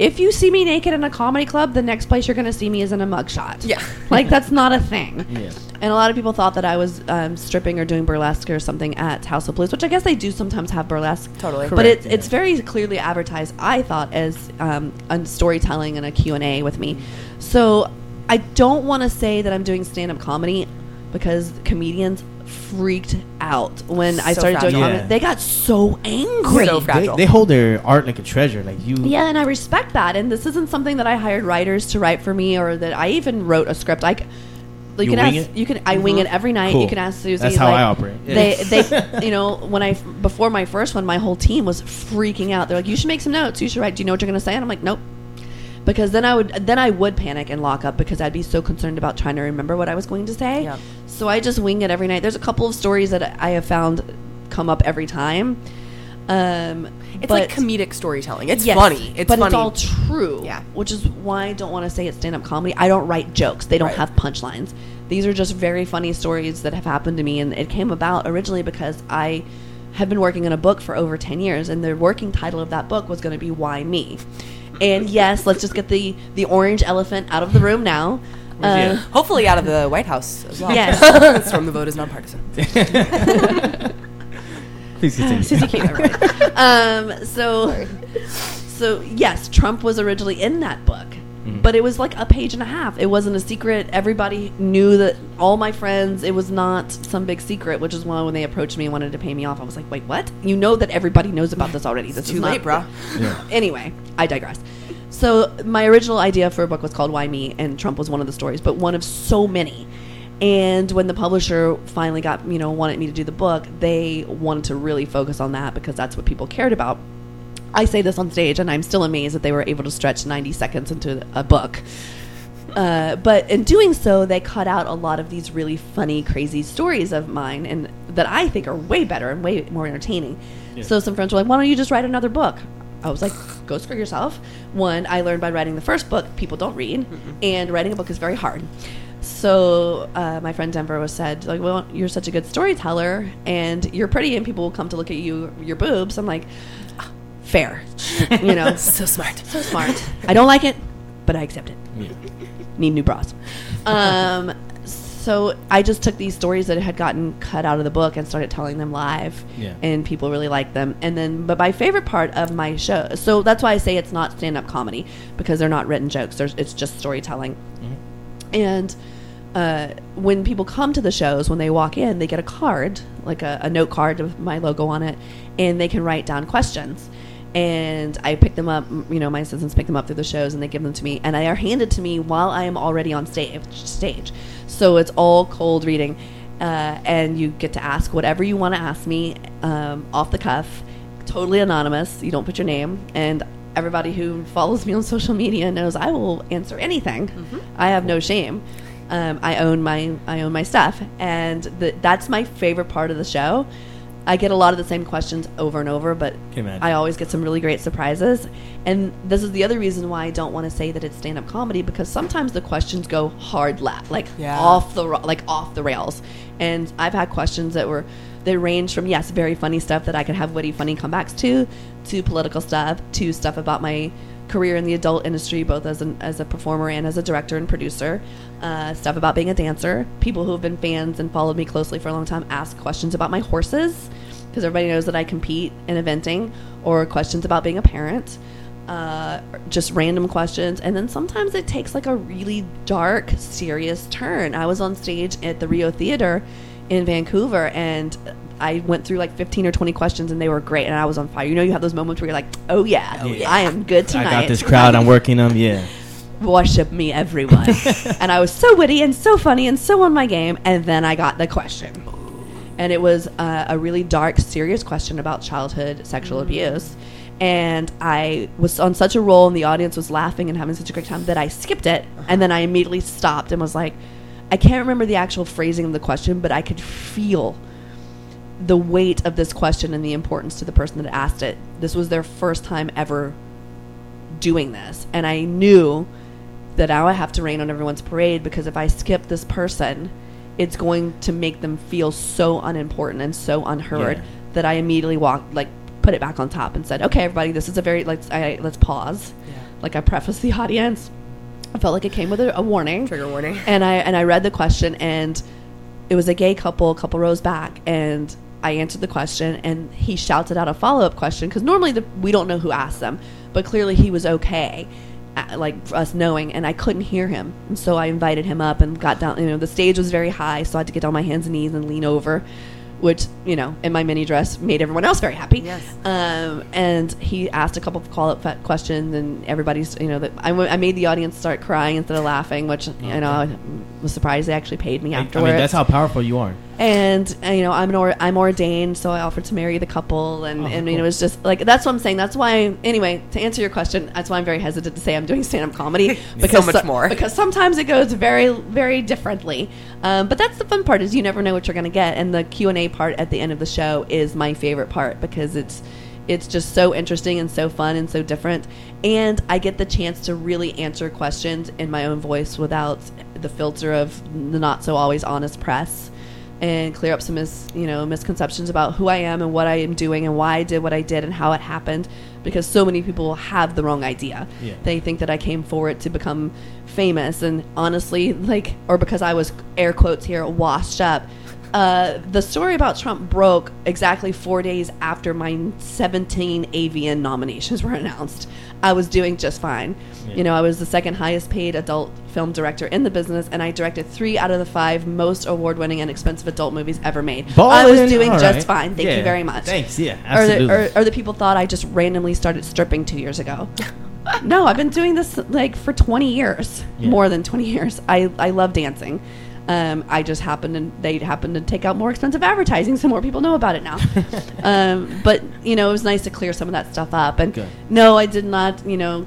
If you see me naked in a comedy club, the next place you're going to see me is in a mugshot. Yeah. *laughs* like that's not a thing. Yeah. And a lot of people thought that I was um, stripping or doing burlesque or something at House of Blues, which I guess they do sometimes have burlesque. Totally. But it's yeah. it's very clearly advertised. I thought as um, a storytelling and a Q and A with me. So I don't want to say that I'm doing stand up comedy because comedians freaked out when I So started doing fragile. comedy. Yeah. They got so angry. So They, fragile. they hold their art like a treasure. Like you. Yeah, and I respect that. And this isn't something that I hired writers to write for me, or that I even wrote a script. I, c- you, You can wing ask. it? You can. I wing it mm-hmm. every night. Cool. You can ask Susie. That's how like, I operate. They, they, *laughs* you know, when I before my first one, my whole team was freaking out. They're like, "You should make some notes. You should write. Do you know what you're going to say?" And I'm like, "Nope." Because then I would then I would panic and lock up because I'd be so concerned about trying to remember what I was going to say. Yep. So I just wing it every night. There's a couple of stories that I have found come up every time. Um, It's but- like comedic storytelling. It's Yes, funny. It's but funny. it's all true. Yeah. Which is why I don't want to say it's stand up comedy. I don't write jokes. They don't Right. have punchlines. These are just very funny stories that have happened to me, and it came about originally because I have been working on a book for over ten years, and the working title of that book was going to be "Why Me." And *laughs* yes, let's just get the the orange elephant out of the room now. Where's he Uh. Hopefully out of the White House as well. Yes. *laughs* Storm the vote is nonpartisan. *laughs* Please continue. *laughs* Susie Q, everybody. um, so, so yes, Trump was originally in that book, Mhm. but it was like a page and a half. It wasn't a secret. Everybody knew that. All my friends. It was not some big secret. Which is why when they approached me and wanted to pay me off, I was like, "Wait, what? You know that everybody knows about this already. This Too is late, not, bruh. Yeah. Anyway, I digress. So my original idea for a book was called Why Me, and Trump was one of the stories, but one of so many. And when the publisher finally got, you know, wanted me to do the book, they wanted to really focus on that because that's what people cared about. I say this on stage, and I'm still amazed that they were able to stretch 90 seconds into a book. Uh, but in doing so, they cut out a lot of these really funny, crazy stories of mine, and that I think are way better and way more entertaining. Yeah. So some friends were like, "Why don't you just write another book?" I was like, "Go screw yourself." One, I learned by writing the first book. People don't read, and writing a book is very hard. So uh, my friend Denver was said, "Like, well, you're such a good storyteller, and you're pretty, and people will come to look at you, your boobs." I'm like, "Fair, *laughs* you know." So smart. so smart. I don't like it, but I accept it. Yeah. Need new bras. Um, so I just took these stories that had gotten cut out of the book and started telling them live, Yeah. and people really liked them. And then, but my favorite part of my show, so that's why I say it's not stand-up comedy because they're not written jokes. There's, it's just storytelling. And uh, when people come to the shows, when they walk in, they get a card, like a, a note card with my logo on it, and they can write down questions. And I pick them up, you know, my assistants pick them up through the shows and they give them to me. And they are handed to me while I am already on stage. stage. So it's all cold reading. Uh, and you get to ask whatever you want to ask me um, off the cuff, totally anonymous. You don't put your name. And everybody who follows me on *laughs* social media knows I will answer anything. I have no shame. Um, I own my I own my stuff, and the, that's my favorite part of the show. I get a lot of the same questions over and over, but I always get some really great surprises. And this is the other reason why I don't want to say that it's stand up comedy because sometimes the questions go hard left, like Yeah. off the ro- like off the rails. And I've had questions that were they range from yes, very funny stuff that I could have witty, funny comebacks to, to political stuff, to stuff about my career in the adult industry, both as an as a performer and as a director and producer. Uh, stuff about being a dancer. People who have been fans and followed me closely for a long time ask questions about my horses because everybody knows that I compete in eventing, or questions about being a parent. Uh, just random questions, and then sometimes it takes like a really dark, serious turn. I was on stage at the Rio Theater in Vancouver, and I went through like 15 or 20 questions, and they were great, and I was on fire. You know, you have those moments where you're like, "Oh yeah, yeah. I am good tonight. I got this crowd. I'm working them. Yeah. *laughs* worship me, everyone. *laughs* and I was so witty and so funny and so on my game. And then I got the question. And it was uh, a really dark, serious question about childhood sexual abuse. And I was on such a roll, and the audience was laughing and having such a great time that I skipped it. And then I immediately stopped and was like, I can't remember the actual phrasing of the question, but I could feel the weight of this question and the importance to the person that asked it. This was their first time ever doing this. And I knew that now I have to rain on everyone's parade because if I skip this person, it's going to make them feel so unimportant and so unheard Yeah. that I immediately walked like put it back on top and said, "Okay, everybody, this is a very let's I, let's pause." Yeah. Like I prefaced the audience. I felt like it came with a, a warning Trigger warning. and I and I read the question and it was a gay couple a couple rows back and I answered the question and he shouted out a follow up question because normally the, we don't know who asked them but clearly he was okay uh, like for us knowing and I couldn't hear him and so I invited him up and got down you know the stage was very high so I had to get on my hands and knees and lean over which you know in my mini dress made everyone else very happy Yes. um, and he asked a couple of call up questions, and everybody's, you know, that I, w- I made the audience start crying instead of laughing, which you know I was surprised they actually paid me I, I afterwards. mean, that's how powerful you are. And uh, you know I'm an or- I'm ordained, so I offered to marry the couple, and Oh, and you know, cool. it was just like that's what I'm saying. That's why anyway to answer your question, that's why I'm very hesitant to say I'm doing stand up comedy *laughs* because much more. because sometimes it goes very very differently. Um, but that's the fun part is you never know what you're going to get, and the Q and A part at the end of the show is my favorite part because it's it's just so interesting and so fun and so different, and I get the chance to really answer questions in my own voice without the filter of the not so always honest press and clear up some mis, you know misconceptions about who I am and what I am doing and why I did what I did and how it happened because so many people have the wrong idea. Yeah. They think that I came forward to become famous and honestly like or because I was air quotes here washed up. Uh, the story about Trump broke exactly four days after my 17 AVN nominations *laughs* were announced. I was doing just fine. Yeah. You know, I was the second highest paid adult film director in the business, and I directed three out of the five most award winning and expensive adult movies ever made. I was doing just right. fine. Thank Yeah. you very much. Thanks. Yeah, Or absolutely. the, or, or the people thought I just randomly started stripping two years ago. *laughs* no, I've been doing this like for 20 years, Yeah. more than 20 years. I, I love dancing. Um, I just happened to they happened to take out more expensive advertising, so more people know about it now. *laughs* um, but you know, it was nice to clear some of that stuff up. And Good. no, I did not, you know,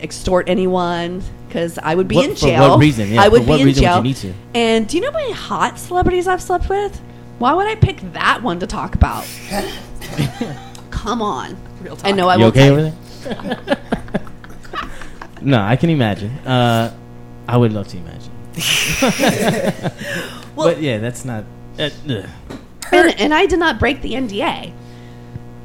extort anyone because I would be What- in for jail. what reason? Yeah, I would for what be in reason would jail. you need to? And do you know how many hot celebrities I've slept with? Why would I pick that one to talk about? *laughs* Come on. Real I know I you won't okay tell over there? *laughs* no, I can imagine. Uh, I would love to imagine. *laughs* but yeah, that's not. Uh. And, and I did not break the NDA.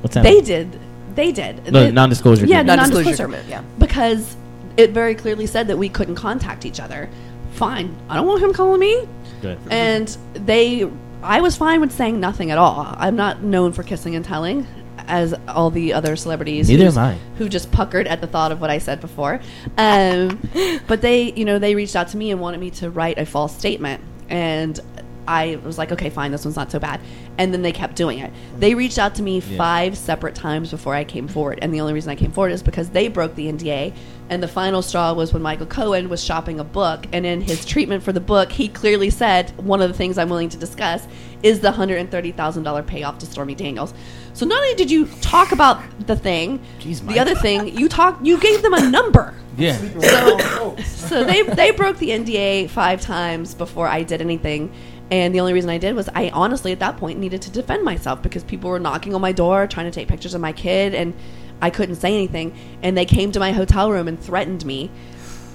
What's that? They did. They did. No, The- non-disclosure Yeah, agreement. Non-disclosure non-disclosure agreement, yeah. Because it very clearly said that we couldn't contact each other. Fine. I don't want him calling me. Good. And they, I was fine with saying nothing at all. I'm not known for kissing and telling, as all the other celebrities. Neither am I. Who just puckered at the thought of what I said before. Um, *laughs* but they, you know, they reached out to me and wanted me to write a false statement, and I was like, okay, fine, this one's not so bad. And then they kept doing it. They reached out to me Yeah. five separate times before I came forward, and the only reason I came forward is because they broke the NDA. And the final straw was when Michael Cohen was shopping a book, and in his treatment for the book, he clearly said one of the things I'm willing to discuss is the hundred and thirty thousand dollar payoff to Stormy Daniels. So not only did you talk about the thing, Jeez, the other thing you talked, you gave them a number. Yeah. So, oh, oh. so they they broke the NDA five times before I did anything, and the only reason I did was I honestly at that point needed to defend myself because people were knocking on my door trying to take pictures of my kid, and I couldn't say anything, and they came to my hotel room and threatened me,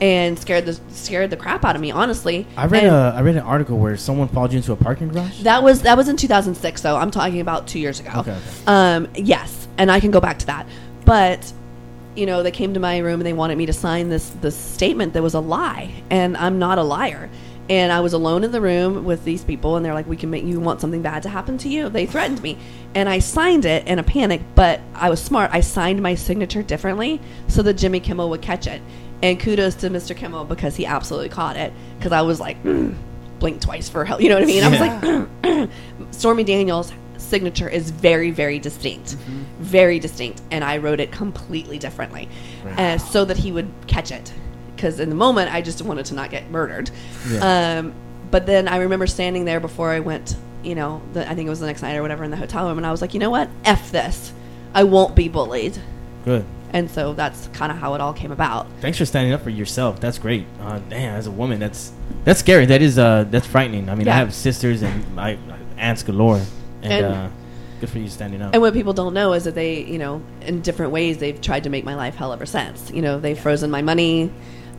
and scared the scared the crap out of me. Honestly, I read And a I read an article where someone followed you into a parking garage. that was that was in 2006, though. I'm talking about two years ago. Okay, okay. Um, yes, and I can go back to that. But you know, they came to my room and they wanted me to sign this this statement that was a lie, and I'm not a liar. And I was alone in the room with these people, and they're like, "We can make you want something bad to happen to you." They threatened me, and I signed it in a panic. But I was smart. I signed my signature differently so that Jimmy Kimmel would catch it. And kudos to Mr. Kimmel because he absolutely caught it. Because I was like, mm, blink twice for help. You know what I mean? I was like, *clears throat* Stormy Daniels' signature is very, very distinct, very distinct, and I wrote it completely differently, uh, so that he would catch it. Because in the moment, I just wanted to not get murdered. Yeah. Um, but then I remember standing there before I went, you know, the, I think it was the next night or whatever in the hotel room, and I was like, you know what, f this, I won't be bullied, Good. and so that's kind of how it all came about. Thanks for standing up for yourself. That's great. Uh, damn, as a woman, that's that's scary. That is uh, that's frightening. I mean, I have sisters and my aunts galore, and, And- uh, good for you standing up. And what people don't know is that they, you know, in different ways, they've tried to make my life hell ever since. You know, they've frozen my money.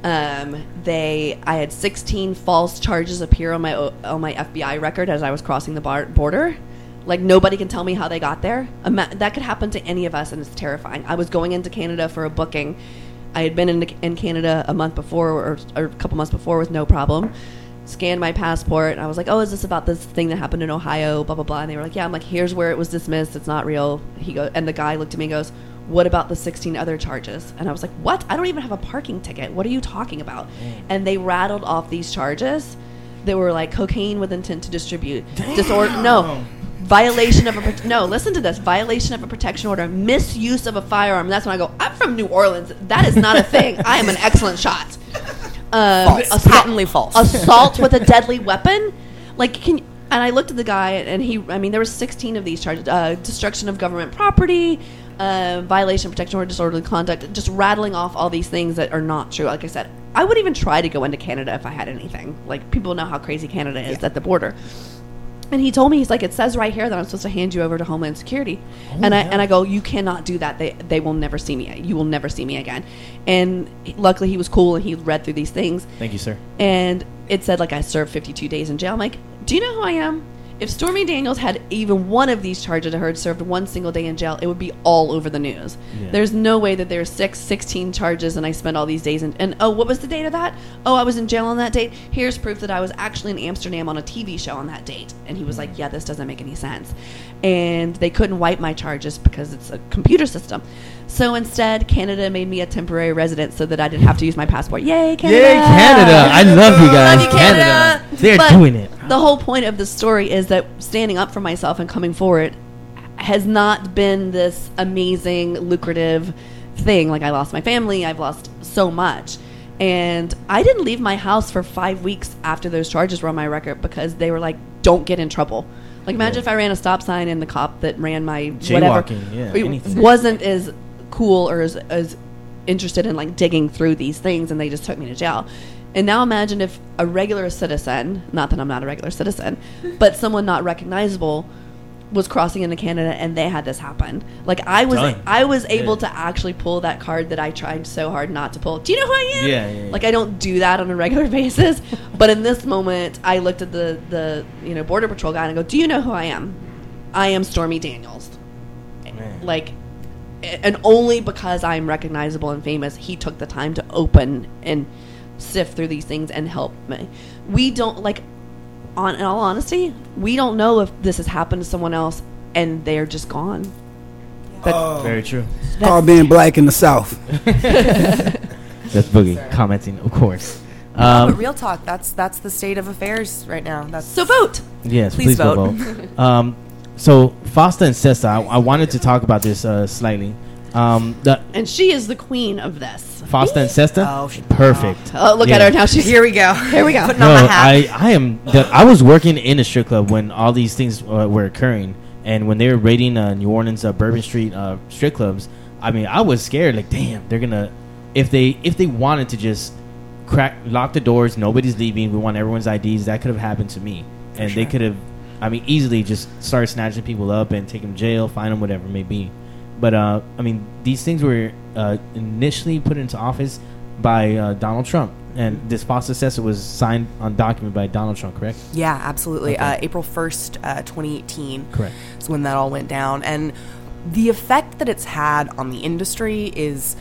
Um, they, I had 16 false charges appear on my on my FBI record as I was crossing the bar- border. Like nobody can tell me how they got there. That could happen to any of us, and it's terrifying. I was going into Canada for a booking. I had been in, in Canada a month before, or, or a couple months before, with no problem scanned my passport and I was like, "Oh, is this about this thing that happened in Ohio?" Blah blah blah. And they were like, "Yeah." I'm like, "Here's where it was dismissed. It's not real." He go and the guy looked at me and goes, "What about the 16 other charges?" And I was like, "What? I don't even have a parking ticket. What are you talking about?" Mm. And they rattled off these charges that were like cocaine with intent to distribute, disorder, no. Violation of a no. Listen to this: violation of a protection order, misuse of a firearm. That's when I go. I'm from New Orleans. That is not a thing. I am an excellent shot. Um, False. assault- Patently false. Assault with a *laughs* deadly weapon. Like, can and I looked at the guy, and he. I mean, there were 16 of these charges: uh, destruction of government property, uh, violation of protection order, disorderly conduct. Just rattling off all these things that are not true. Like I said, I would even try to go into Canada if I had anything. Like people know how crazy Canada is at the border. And he told me he's like, it says right here that I'm supposed to hand you over to Homeland Security, oh, and I and I go, you cannot do that. They they will never see me. You will never see me again. And luckily he was cool and he read through these things, Thank you, sir. and it said like I served 52 days in jail. I'm like, do you know who I am? If Stormy Daniels had even one of these charges, had served one single day in jail, it would be all over the news. Yeah. There's no way that there's six, 16 charges, and I spent all these days in. And oh, what was the date of that? Oh, I was in jail on that date. Here's proof that I was actually in Amsterdam on a TV show on that date. And he was like, mm. yeah, this doesn't make any sense. And they couldn't wipe my charges because it's a computer system. So instead, Canada made me a temporary resident so that I didn't have to use my passport. Yay, Canada! Yay, Canada! I love you guys. Love you, Canada. They're But doing it. The whole point of the story is that standing up for myself and coming forward has not been this amazing, lucrative thing. Like I lost my family, I've lost so much. And I didn't leave my house for five weeks after those charges were on my record because they were like, don't get in trouble. Like imagine if I ran a stop sign and the cop that ran my whatever yeah, wasn't as cool or as, as interested in like digging through these things and they just took me to jail. And now imagine if a regular citizen, not that I'm not a regular citizen, but someone not recognizable was crossing into Canada and they had this happen. Like I was Done. I was able Yeah. to actually pull that card that I tried so hard not to pull. Do you know who I am? Yeah, yeah, yeah. Like I don't do that on a regular *laughs* basis, but in this moment I looked at the the you know border patrol guy and I go, "Do you know who I am? I am Stormy Daniels." Man. Like and only because I'm recognizable and famous, he took the time to open and sift through these things and help me. We don't like on in all honesty, we don't know if this has happened to someone else and they're just gone. That's, Very true. It's Called being black in the South. *laughs* *laughs* That's Boogie commenting, of course. but Um, real talk, that's that's the state of affairs right now. That's so vote. yes, please please, vote. vote. *laughs* um, so Fosta and Sesta, I, I wanted to talk about this uh, slightly. Um, the And she is the queen of this. Fosta and Sesta, Oh, she- perfect. Oh, look Yeah. at her now. She's Here we go. Here we go. Putting No, on my hat. I, I am. The, I was working in a strip club when all these things uh, were occurring, and when they were raiding uh, New Orleans uh, Bourbon Street uh, strip clubs. I mean, I was scared. Like, damn, they're gonna if they if they wanted to just crack lock the doors, nobody's leaving. We want everyone's IDs. That could have happened to me, and they could have. I mean, easily just start snatching people up and take them to jail, fine them, whatever it may be. But uh, I mean, these things were uh, initially put into office by uh, Donald Trump, and this FOSTA SESTA was signed on document by Donald Trump, correct? Yeah, absolutely. Okay. Uh, April 1st, uh, 2018. Correct. is when that all went down. And the effect that it's had on the industry is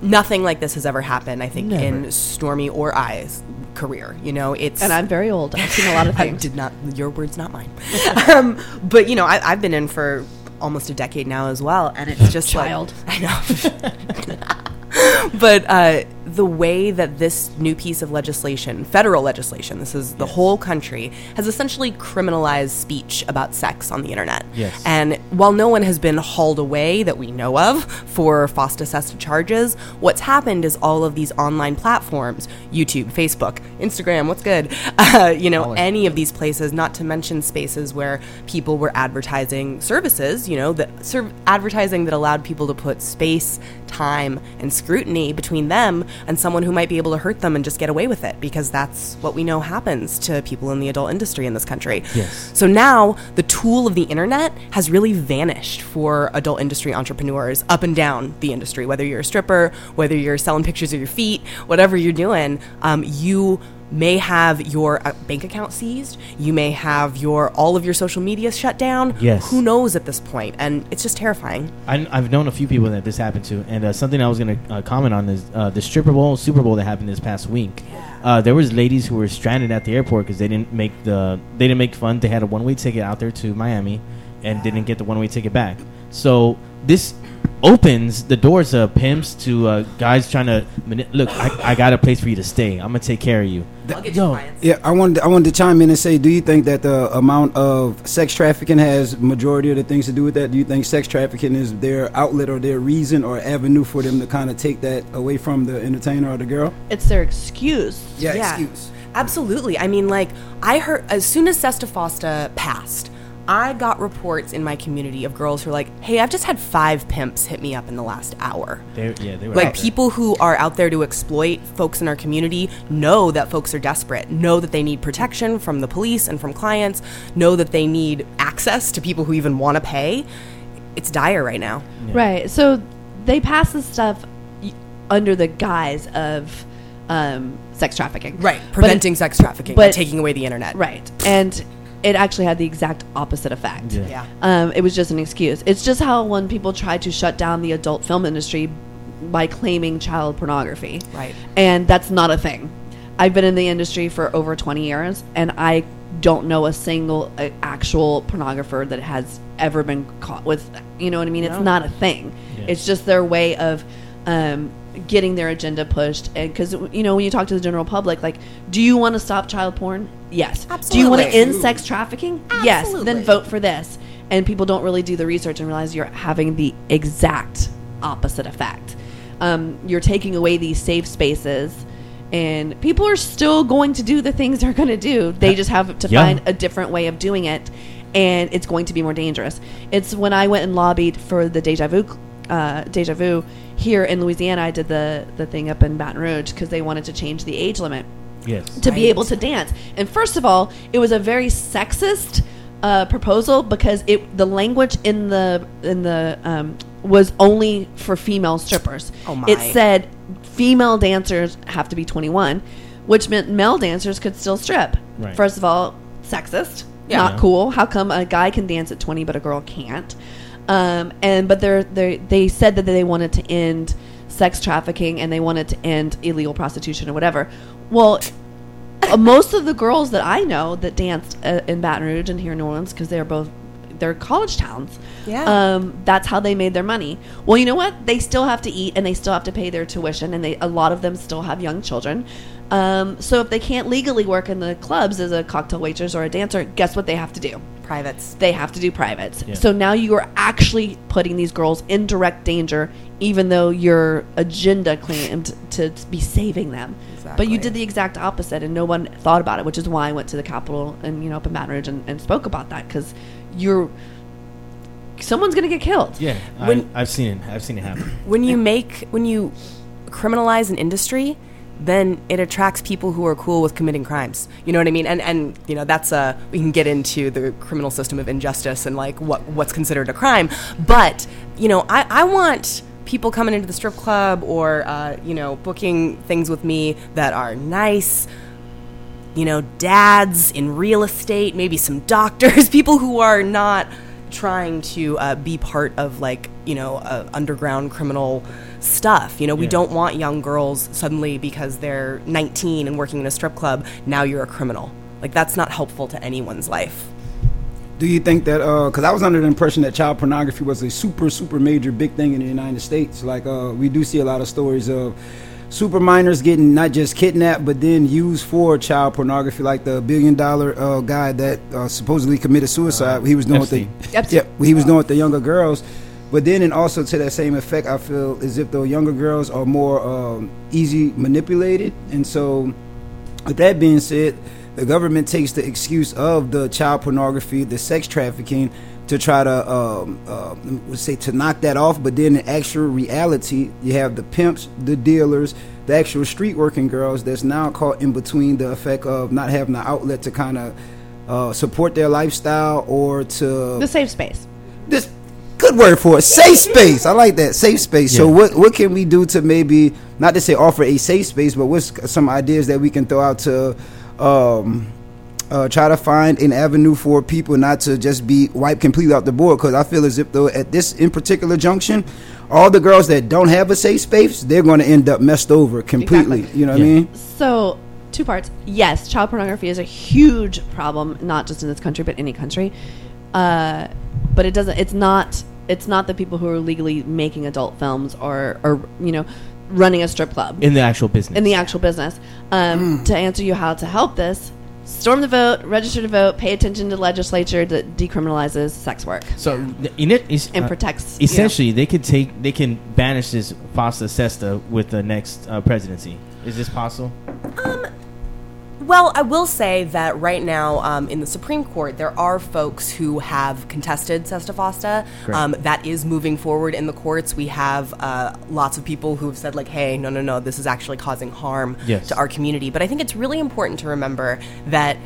nothing like this has ever happened, I think, Never. in Stormy or I's career. You know, it's. And I'm very old. I've seen a lot of *laughs* I things. did not. Your words, not mine. *laughs* um, but you know, I, I've been in for almost a decade now as well, and it's just like- Child. I know. *laughs* but uh, the way that this new piece of legislation, federal legislation, this is the whole country, has essentially criminalized speech about sex on the internet. Yes. And while no one has been hauled away that we know of for FOSTA SESTA charges, what's happened is all of these online platforms, YouTube, Facebook, Instagram, what's good, *laughs* uh, you know, any of these places, not to mention spaces where people were advertising services, you know, that serv- advertising that allowed people to put space, time, and scrutiny between them and someone who might be able to hurt them and just get away with it because that's what we know happens to people in the adult industry in this country. Yes. So now the tool of the internet has really vanished for adult industry entrepreneurs up and down the industry. Whether you're a stripper, whether you're selling pictures of your feet, whatever you're doing, um, you may have your uh, bank account seized. You may have your all of your social media shut down. Yes. Who knows at this point? And it's just terrifying. I, I've known a few people that this happened to, and uh, something I was going to uh, comment on is uh, the stripper bowl, Super Bowl that happened this past week. Uh, there was ladies who were stranded at the airport because they didn't make the they didn't make fun. They had a one way ticket out there to Miami, and didn't get the one way ticket back. So this opens the doors to pimps to uh, guys trying to mani- look. I, I got a place for you to stay. I'm gonna take care of you. I'll get Yo, clients. Yeah, I wanted to, I wanted to chime in and say, do you think that the amount of sex trafficking has majority of the things to do with that? Do you think sex trafficking is their outlet or their reason or avenue for them to kind of take that away from the entertainer or the girl? It's their excuse. Yeah, Yeah. excuse. Absolutely. I mean, like, I heard as soon as Sesta Fosta passed, I got reports in my community of girls who are like, hey, I've just had five pimps hit me up in the last hour. They, yeah, they were Like, out there. people who are out there to exploit folks in our community know that folks are desperate, know that they need protection from the police and from clients, know that they need access to people who even want to pay. It's dire right now. Right. So they pass this stuff under the guise of um, sex trafficking. But it- Preventing sex trafficking, by but- taking away the internet. right. And it actually had the exact opposite effect. Yeah. Yeah. Um, it was just an excuse. It's just how when people try to shut down the adult film industry by claiming child pornography. Right. And that's not a thing. I've been in the industry for over 20 years, and I don't know a single uh, actual pornographer that has ever been caught with, you know what I mean? It's not a thing. Yeah. It's just their way of um, getting their agenda pushed. And because, you know, when you talk to the general public, like, do you want to stop child porn? Yes. Absolutely. Do you want to end sex trafficking? Absolutely. Yes. Then vote for this. And people don't really do the research and realize you're having the exact opposite effect. Um, you're taking away these safe spaces, and people are still going to do the things they're going to do. They just have to Yeah. find a different way of doing it, and it's going to be more dangerous. It's when I went and lobbied for the Deja Vu. Uh, Deja Vu. Here in Louisiana, I did the the thing up in Baton Rouge because they wanted to change the age limit Yes. to be able to dance. And first of all, it was a very sexist uh, proposal because it the language in the in the um, was only for female strippers. Oh, my. It said female dancers have to be 21, which meant male dancers could still strip. Right. First of all, sexist, Yeah. not cool. How come a guy can dance at 20 but a girl can't? Um, and but they're, they they said that they wanted to end sex trafficking and they wanted to end illegal prostitution or whatever. Well, uh, most of the girls that I know that danced uh, in Baton Rouge and here in New Orleans because they're both they're college towns. Yeah. Um, that's how they made their money. Well, you know what? They still have to eat and they still have to pay their tuition, and they a lot of them still have young children. Um, so if they can't legally work in the clubs as a cocktail waitress or a dancer, guess what they have to do? Privates. They have to do privates. Yeah. So now you are actually putting these girls in direct danger, even though your agenda claimed to be saving them. But you did the exact opposite, and no one thought about it, which is why I went to the Capitol and you know up in Baton Rouge and, and spoke about that because you're someone's gonna get killed. Yeah. When- I, I've seen it. I've seen it happen. when you make when you criminalize an industry then it attracts people who are cool with committing crimes. You know what i mean? And and you know that's a we can get into the criminal system of injustice and like what what's considered a crime. But you know i i want people coming into the strip club or uh, you know booking things with me that are nice you know, dads in real estate, maybe some doctors, *laughs* people who are not trying to uh, be part of like, you know, uh, underground criminal stuff. You know, we Yeah. don't want young girls suddenly because they're 19 and working in a strip club, now you're a criminal. Like, that's not helpful to anyone's life. Do you think that? Uh because I was under the impression that child pornography was a super, super major big thing in the United States. Like uh, we do see a lot of stories of super minors getting not just kidnapped, but then used for child pornography. Like the billion dollar uh, guy that uh, supposedly committed suicide. he was doing with the Epstein. Epstein. yeah, he was doing with the younger girls. But then, and also to that same effect, I feel as if the younger girls are more um, easy manipulated, and so with that being said, the government takes the excuse of the child pornography, the sex trafficking, to try to um, uh, let's say to knock that off. But then in actual reality, you have the pimps, the dealers, the actual street working girls that's now caught in between the effect of not having an outlet to kind of uh, support their lifestyle or to The safe space. this good word for it safe space i like that safe space so what what can we do to maybe not to say offer a safe space but what's some ideas that we can throw out to um uh, try to find an avenue for people not to just be wiped completely off the board because I feel as if though at this in particular junction, all the girls that don't have a safe space, they're going to end up messed over completely. Exactly. You know what Yeah. I mean? So, two parts. Yes, child pornography is a huge problem, not just in this country, but any country. Uh, but it doesn't. It's not. It's not the people who are legally making adult films or, or you know, running a strip club In the actual business. in the actual business. Um, To answer you how to help this, storm the vote, register to vote, pay attention to legislature that decriminalizes sex work so in it is and uh, protects. you know. essentially they could take they can banish this Fosta Sesta with the next uh, presidency. Is this possible? Well, I will say that right now um, in the Supreme Court, there are folks who have contested Sesta Fosta. Um, that is moving forward in the courts. We have uh, lots of people who have said, like, hey, no, no, no, this is actually causing harm Yes. to our community. But I think it's really important to remember that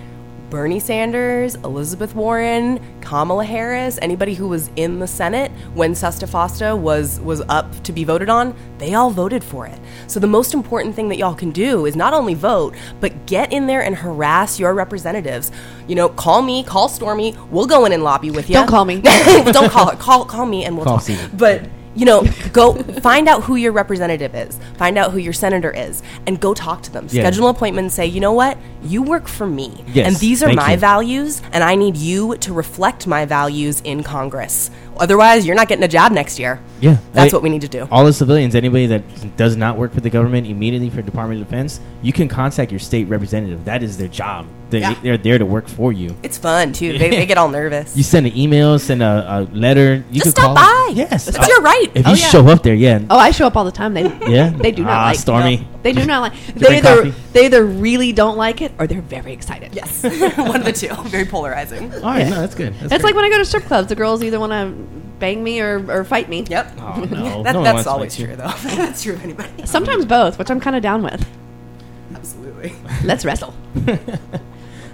Bernie Sanders, Elizabeth Warren, Kamala Harris, anybody who was in the Senate when Sesta Fosta was was up to be voted on, they all voted for it. So the most important thing that y'all can do is not only vote, but get in there and harass your representatives. You know, call me, call Stormy. We'll go in and lobby with you. Don't call me. *laughs* Don't call her. Call call me and we'll Call talk. Steven. But you know, go find out who your representative is, find out who your senator is, and go talk to them. Yeah. Schedule an appointment and say, you know what, you work for me, Yes, and these are my you. values, and I need you to reflect my values in Congress. Otherwise, you're not getting a job next year. Yeah, That's I- what we need to do. All the civilians, anybody that does not work for the government immediately for Department of Defense, you can contact your state representative. That is their job. They, Yeah. They're there to work for you. It's fun too. They, they get all nervous. You send an email, send a, a letter. You Just could stop call. by. Yes, It's your right. If Oh, you yeah. show up there, yeah. Oh, I show up all the time. They Yeah? *laughs* They do not Ah, like Stormy. no, they do not like. They either coffee? they either really don't like it or they're very excited. Yes, *laughs* one of the two. Very polarizing. All right, no, that's good. That's It's great. like when I go to strip clubs, the girls either want to bang me or, or fight me. Yep. Oh, *laughs* no. That, No one that's always fight you. true, though. *laughs* that's true of anybody. Sometimes both, which I'm kind of down with. Absolutely. *laughs* Let's wrestle.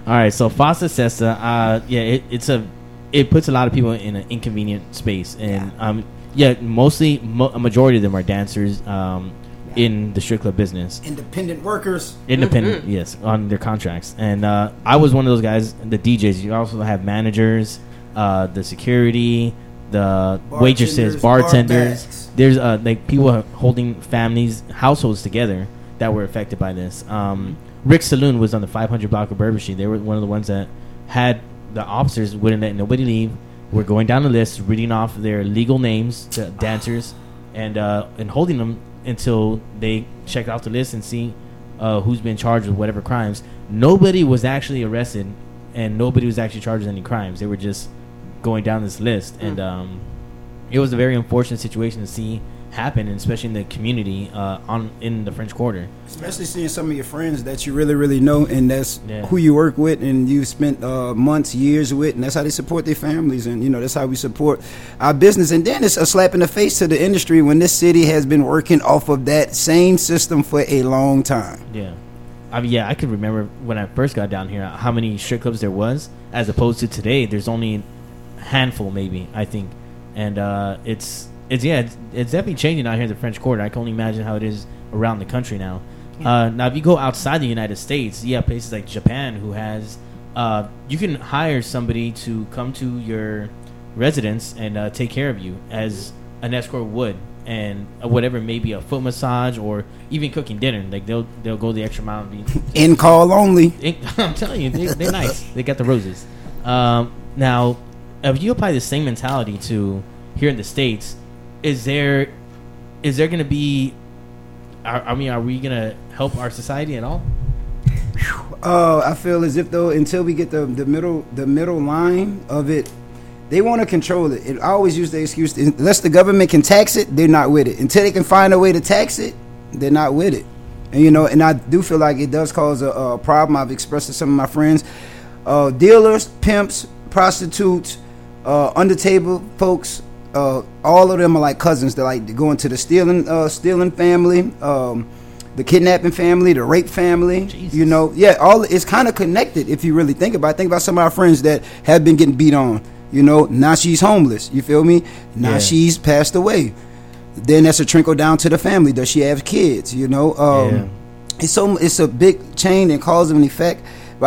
All right, so Fosta Sesta, uh, yeah, it, it's a, it puts a lot of people in an inconvenient space, and Yeah. um, yeah, mostly mo- a majority of them are dancers, um, Yeah. in the strip club business, Independent workers. independent, yes, on their contracts, and uh, I was one of those guys, the DJs. You also have managers, uh, the security, the waitresses, Bartenders, bartenders. bar There's uh, like people holding families, households together that were affected by this. Um, Rick Saloon was on the 500 block of Bourbon Street. They were one of the ones that had the officers wouldn't let nobody leave. We're going down the list, reading off their legal names to *sighs* dancers, and uh, and holding them until they check off the list and see uh, who's been charged with whatever crimes. Nobody was actually arrested, and nobody was actually charged with any crimes. They were just going down this list, and um, it was a very unfortunate situation to see happen, especially in the community uh, on in the French Quarter. Especially seeing some of your friends that you really, really know, and that's Yeah. who you work with, and you've spent uh, months, years with, and that's how they support their families, and you know that's how we support our business. And then it's a slap in the face to the industry when this city has been working off of that same system for a long time. Yeah. I mean, yeah, I could remember when I first got down here how many strip clubs there was, as opposed to today. There's only a handful, maybe I think, and uh, it's it's yeah, it's, it's definitely changing out here in the French Quarter. I can only imagine how it is around the country now. Uh, now, if you go outside the United States, you have places like Japan who has uh, you can hire somebody to come to your residence and uh, take care of you as an escort would, and uh, whatever maybe a foot massage or even cooking dinner. Like they'll they'll go the extra mile. And be, *laughs* In call only. it- *laughs* I'm telling you, they, they're nice. They got the roses. Um, now, if you apply the same mentality to here in the states, is there is there going to be? I mean, are we going to help our society at all? Uh, I feel as if though until we get the, the middle the middle line of it, they want to control it. it. I always use the excuse unless the government can tax it, they're not with it. Until they can find a way to tax it, they're not with it. And you know, and I do feel like it does cause a, a problem. I've expressed to some of my friends, uh, dealers, pimps, prostitutes, uh, under table folks. Uh, all of them are like cousins. They're like going to the stealing, uh, stealing family, um, the kidnapping family, the rape family. Jesus. You know, yeah, all it's kind of connected if you really think about. it. Think about some of our friends that have been getting beat on. You know, now she's homeless. You feel me? Now Yeah. she's passed away. Then that's a trickle down to the family. Does she have kids? You know, um, Yeah. it's so it's a big chain and cause and effect.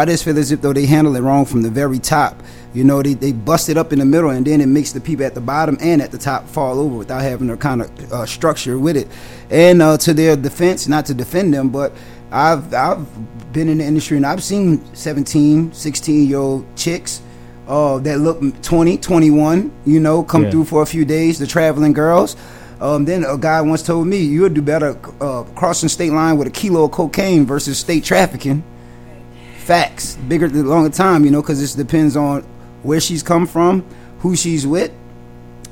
Just feel as if though they handle it wrong from the very top. You know, they, they bust it up in the middle and then it makes the people at the bottom and at the top fall over without having their kind of uh, structure with it. And uh, to their defense, not to defend them, but I've I've been in the industry and I've seen 17, 16 year old chicks uh, that look 20, 21, you know, come Yeah. through for a few days, the traveling girls. Um, then a guy once told me, you would do better uh, crossing state line with a kilo of cocaine versus state trafficking. Facts. Bigger, the longer time, you know, because this depends on where she's come from, who she's with,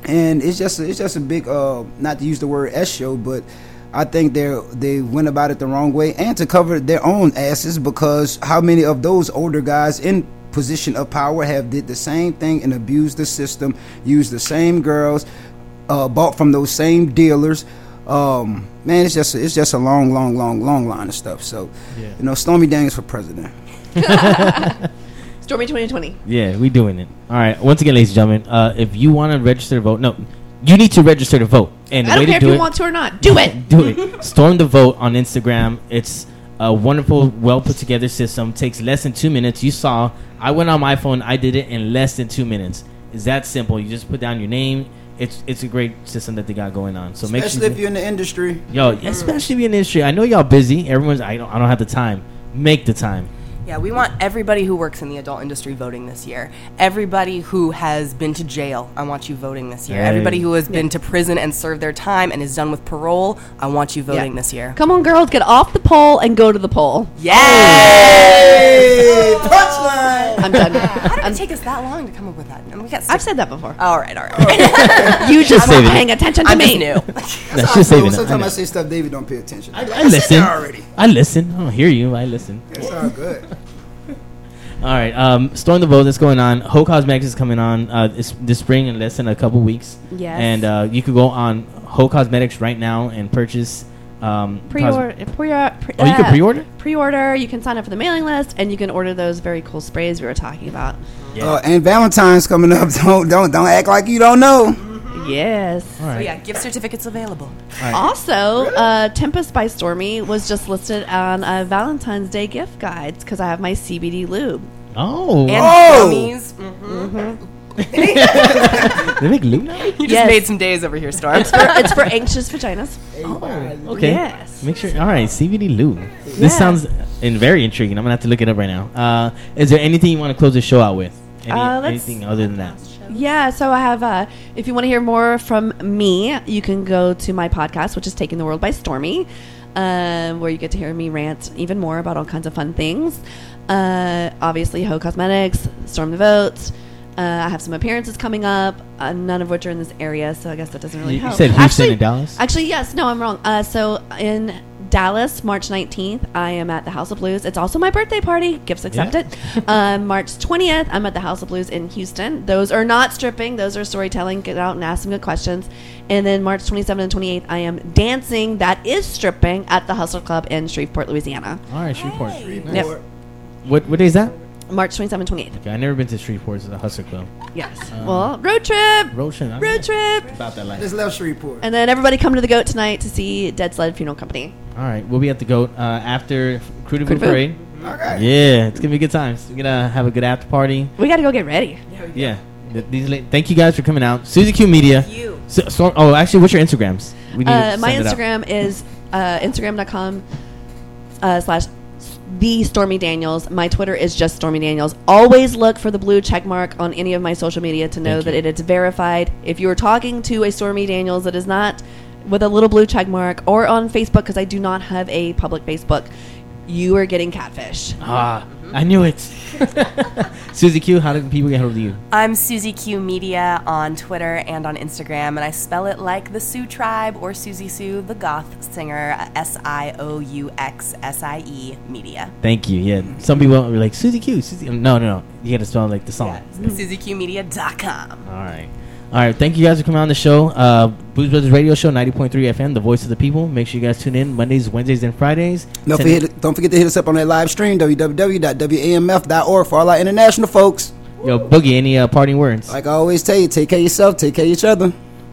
and it's just it's just a big uh not to use the word S show, but I think they they went about it the wrong way and to cover their own asses because how many of those older guys in position of power have did the same thing and abused the system, used the same girls, uh, bought from those same dealers. Um, man, it's just it's just a long, long, long, long line of stuff. So, Yeah. you know, Stormy Daniels for president. *laughs* Stormy 2020. Yeah, we doing it. All right. Once again, ladies and gentlemen, uh, if you want to register to vote, no, you need to register to vote. And the I don't care to if you it, want to or not. Do *laughs* it. do it. Storm the vote on Instagram. It's a wonderful, well put together system. Takes less than two minutes. You saw. I went on my phone. I did it in less than two minutes. It's that simple. You just put down your name. It's it's a great system that they got going on. So make Especially sure. if you're in the industry. Yo, especially if you're in the industry. I know y'all busy. Everyone's. I don't. I don't have the time. Make the time. Yeah, we want everybody who works in the adult industry voting this year. Everybody who has been to jail, I want you voting this year. Hey. Everybody who has been to prison and served their time and is done with parole, I want you voting Yeah. this year. Come on, girls, get off the pole and go to the poll. Yeah! Hey, punchline. I'm done. How did it take us that long to come up with that? And we got I've said that before. All right, all right. *laughs* You just saving weren't paying attention to I'm just me. new. *laughs* That's just saving it. I, Sometimes know. I say stuff David don't pay attention. I, I said listen. that already. I listen. I don't hear you. I listen. It's all good. *laughs* All right, um, Storm the Vote that's going on. Heaux Cosmetics is coming on uh, this, this spring in less than a couple weeks. Yes. And uh, you could go on Heaux Cosmetics right now and purchase. Um, Pre-order, pre-order, pre- Oh, you can uh, pre-order? Pre-order. You can sign up for the mailing list, and you can order those very cool sprays we were talking about. Yeah. Uh, and Valentine's coming up. *laughs* Don't don't don't act like you don't know. Yes. All right. So yeah, gift certificates available. All right. Also, uh, Tempest by Stormy was just listed on uh, Valentine's Day gift guides because I have my CBD lube. Oh, And Oh! gummies. Mhm. *laughs* they make lube now? You just Yes. made some days over here, Storm. It's for, it's for anxious vaginas. Okay. Yes. Make sure. All right, CBD lube. Yeah. This sounds in very intriguing. I'm gonna have to look it up right now. Uh, is there anything you want to close the show out with? Any, Uh, let's- anything other than that? Yeah, so I have. Uh, if you want to hear more from me, you can go to my podcast, which is Taking the World by Stormy, um, where you get to hear me rant even more about all kinds of fun things. Uh, obviously, Heaux Cosmetics, Storm the Votes. Uh, I have some appearances coming up, uh, none of which are in this area, so I guess that doesn't really You- you help. said Houston actually, and Dallas? Actually, yes. No, I'm wrong. Uh, so in Dallas, March 19th, I am at the House of Blues. It's also my birthday party. Gifts accepted. um, March 20th, I'm at the House of Blues in Houston. Those are not stripping. Those are storytelling. Get out and ask some good questions. And then March 27th and 28th, I am dancing. That is stripping at the Hustler Club in Shreveport, Louisiana. All right, Shreveport. Yep. What what day is that? March 27th, 28th. Okay, I never been to Shreveport. It's a hustler club. Yes. Um, well, road trip. Road trip. I'm Road trip. About that life. Just left Shreveport. And then everybody come to the goat tonight to see Dead Sled Funeral Company. All right, we'll be at the goat uh, after Crew to Crew Crew to parade. Okay. Yeah, it's gonna be good times. We're gonna have a good after party. We got to go get ready. Yeah. Th- These la- thank you guys for coming out. Suzy Q Media. You. So, so, oh, actually, what's your Instagrams? We need to Uh, my send it out. Instagram is uh, Instagram.com uh, slash the Stormy Daniels. My Twitter is just Stormy Daniels. Always look for the blue check mark on any of my social media to know Thank that you. it is verified. If you are talking to a Stormy Daniels that is not with a little blue check mark or on Facebook, because I do not have a public Facebook, you are getting catfish. Ah, I knew it. *laughs* Susie Q, how do people get hold of you? I'm Susie Q Media on Twitter and on Instagram, and I spell it like the Sioux Tribe or Siouxsie Sioux, the goth singer, S I O U X S I E Media. Thank you. Yeah, some people are like Susie Q. Suzy. No, no, no. You got to spell it like the song. SusieQMedia.com. All right. All right. Thank you guys for coming on the show. Uh, Booze Brotherz Radio Show, 90.3 FM, the voice of the people. Make sure you guys tune in Mondays, Wednesdays, and Fridays. Don't 10 forget, don't forget to hit us up on that live stream, www.wamf.org for all our international folks. Yo, Boogie, any uh, parting words? Like I always tell you, take care of yourself, take care of each other.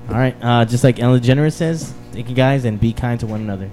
All right. Uh, just like Ellen DeGeneres says, thank you guys and be kind to one another.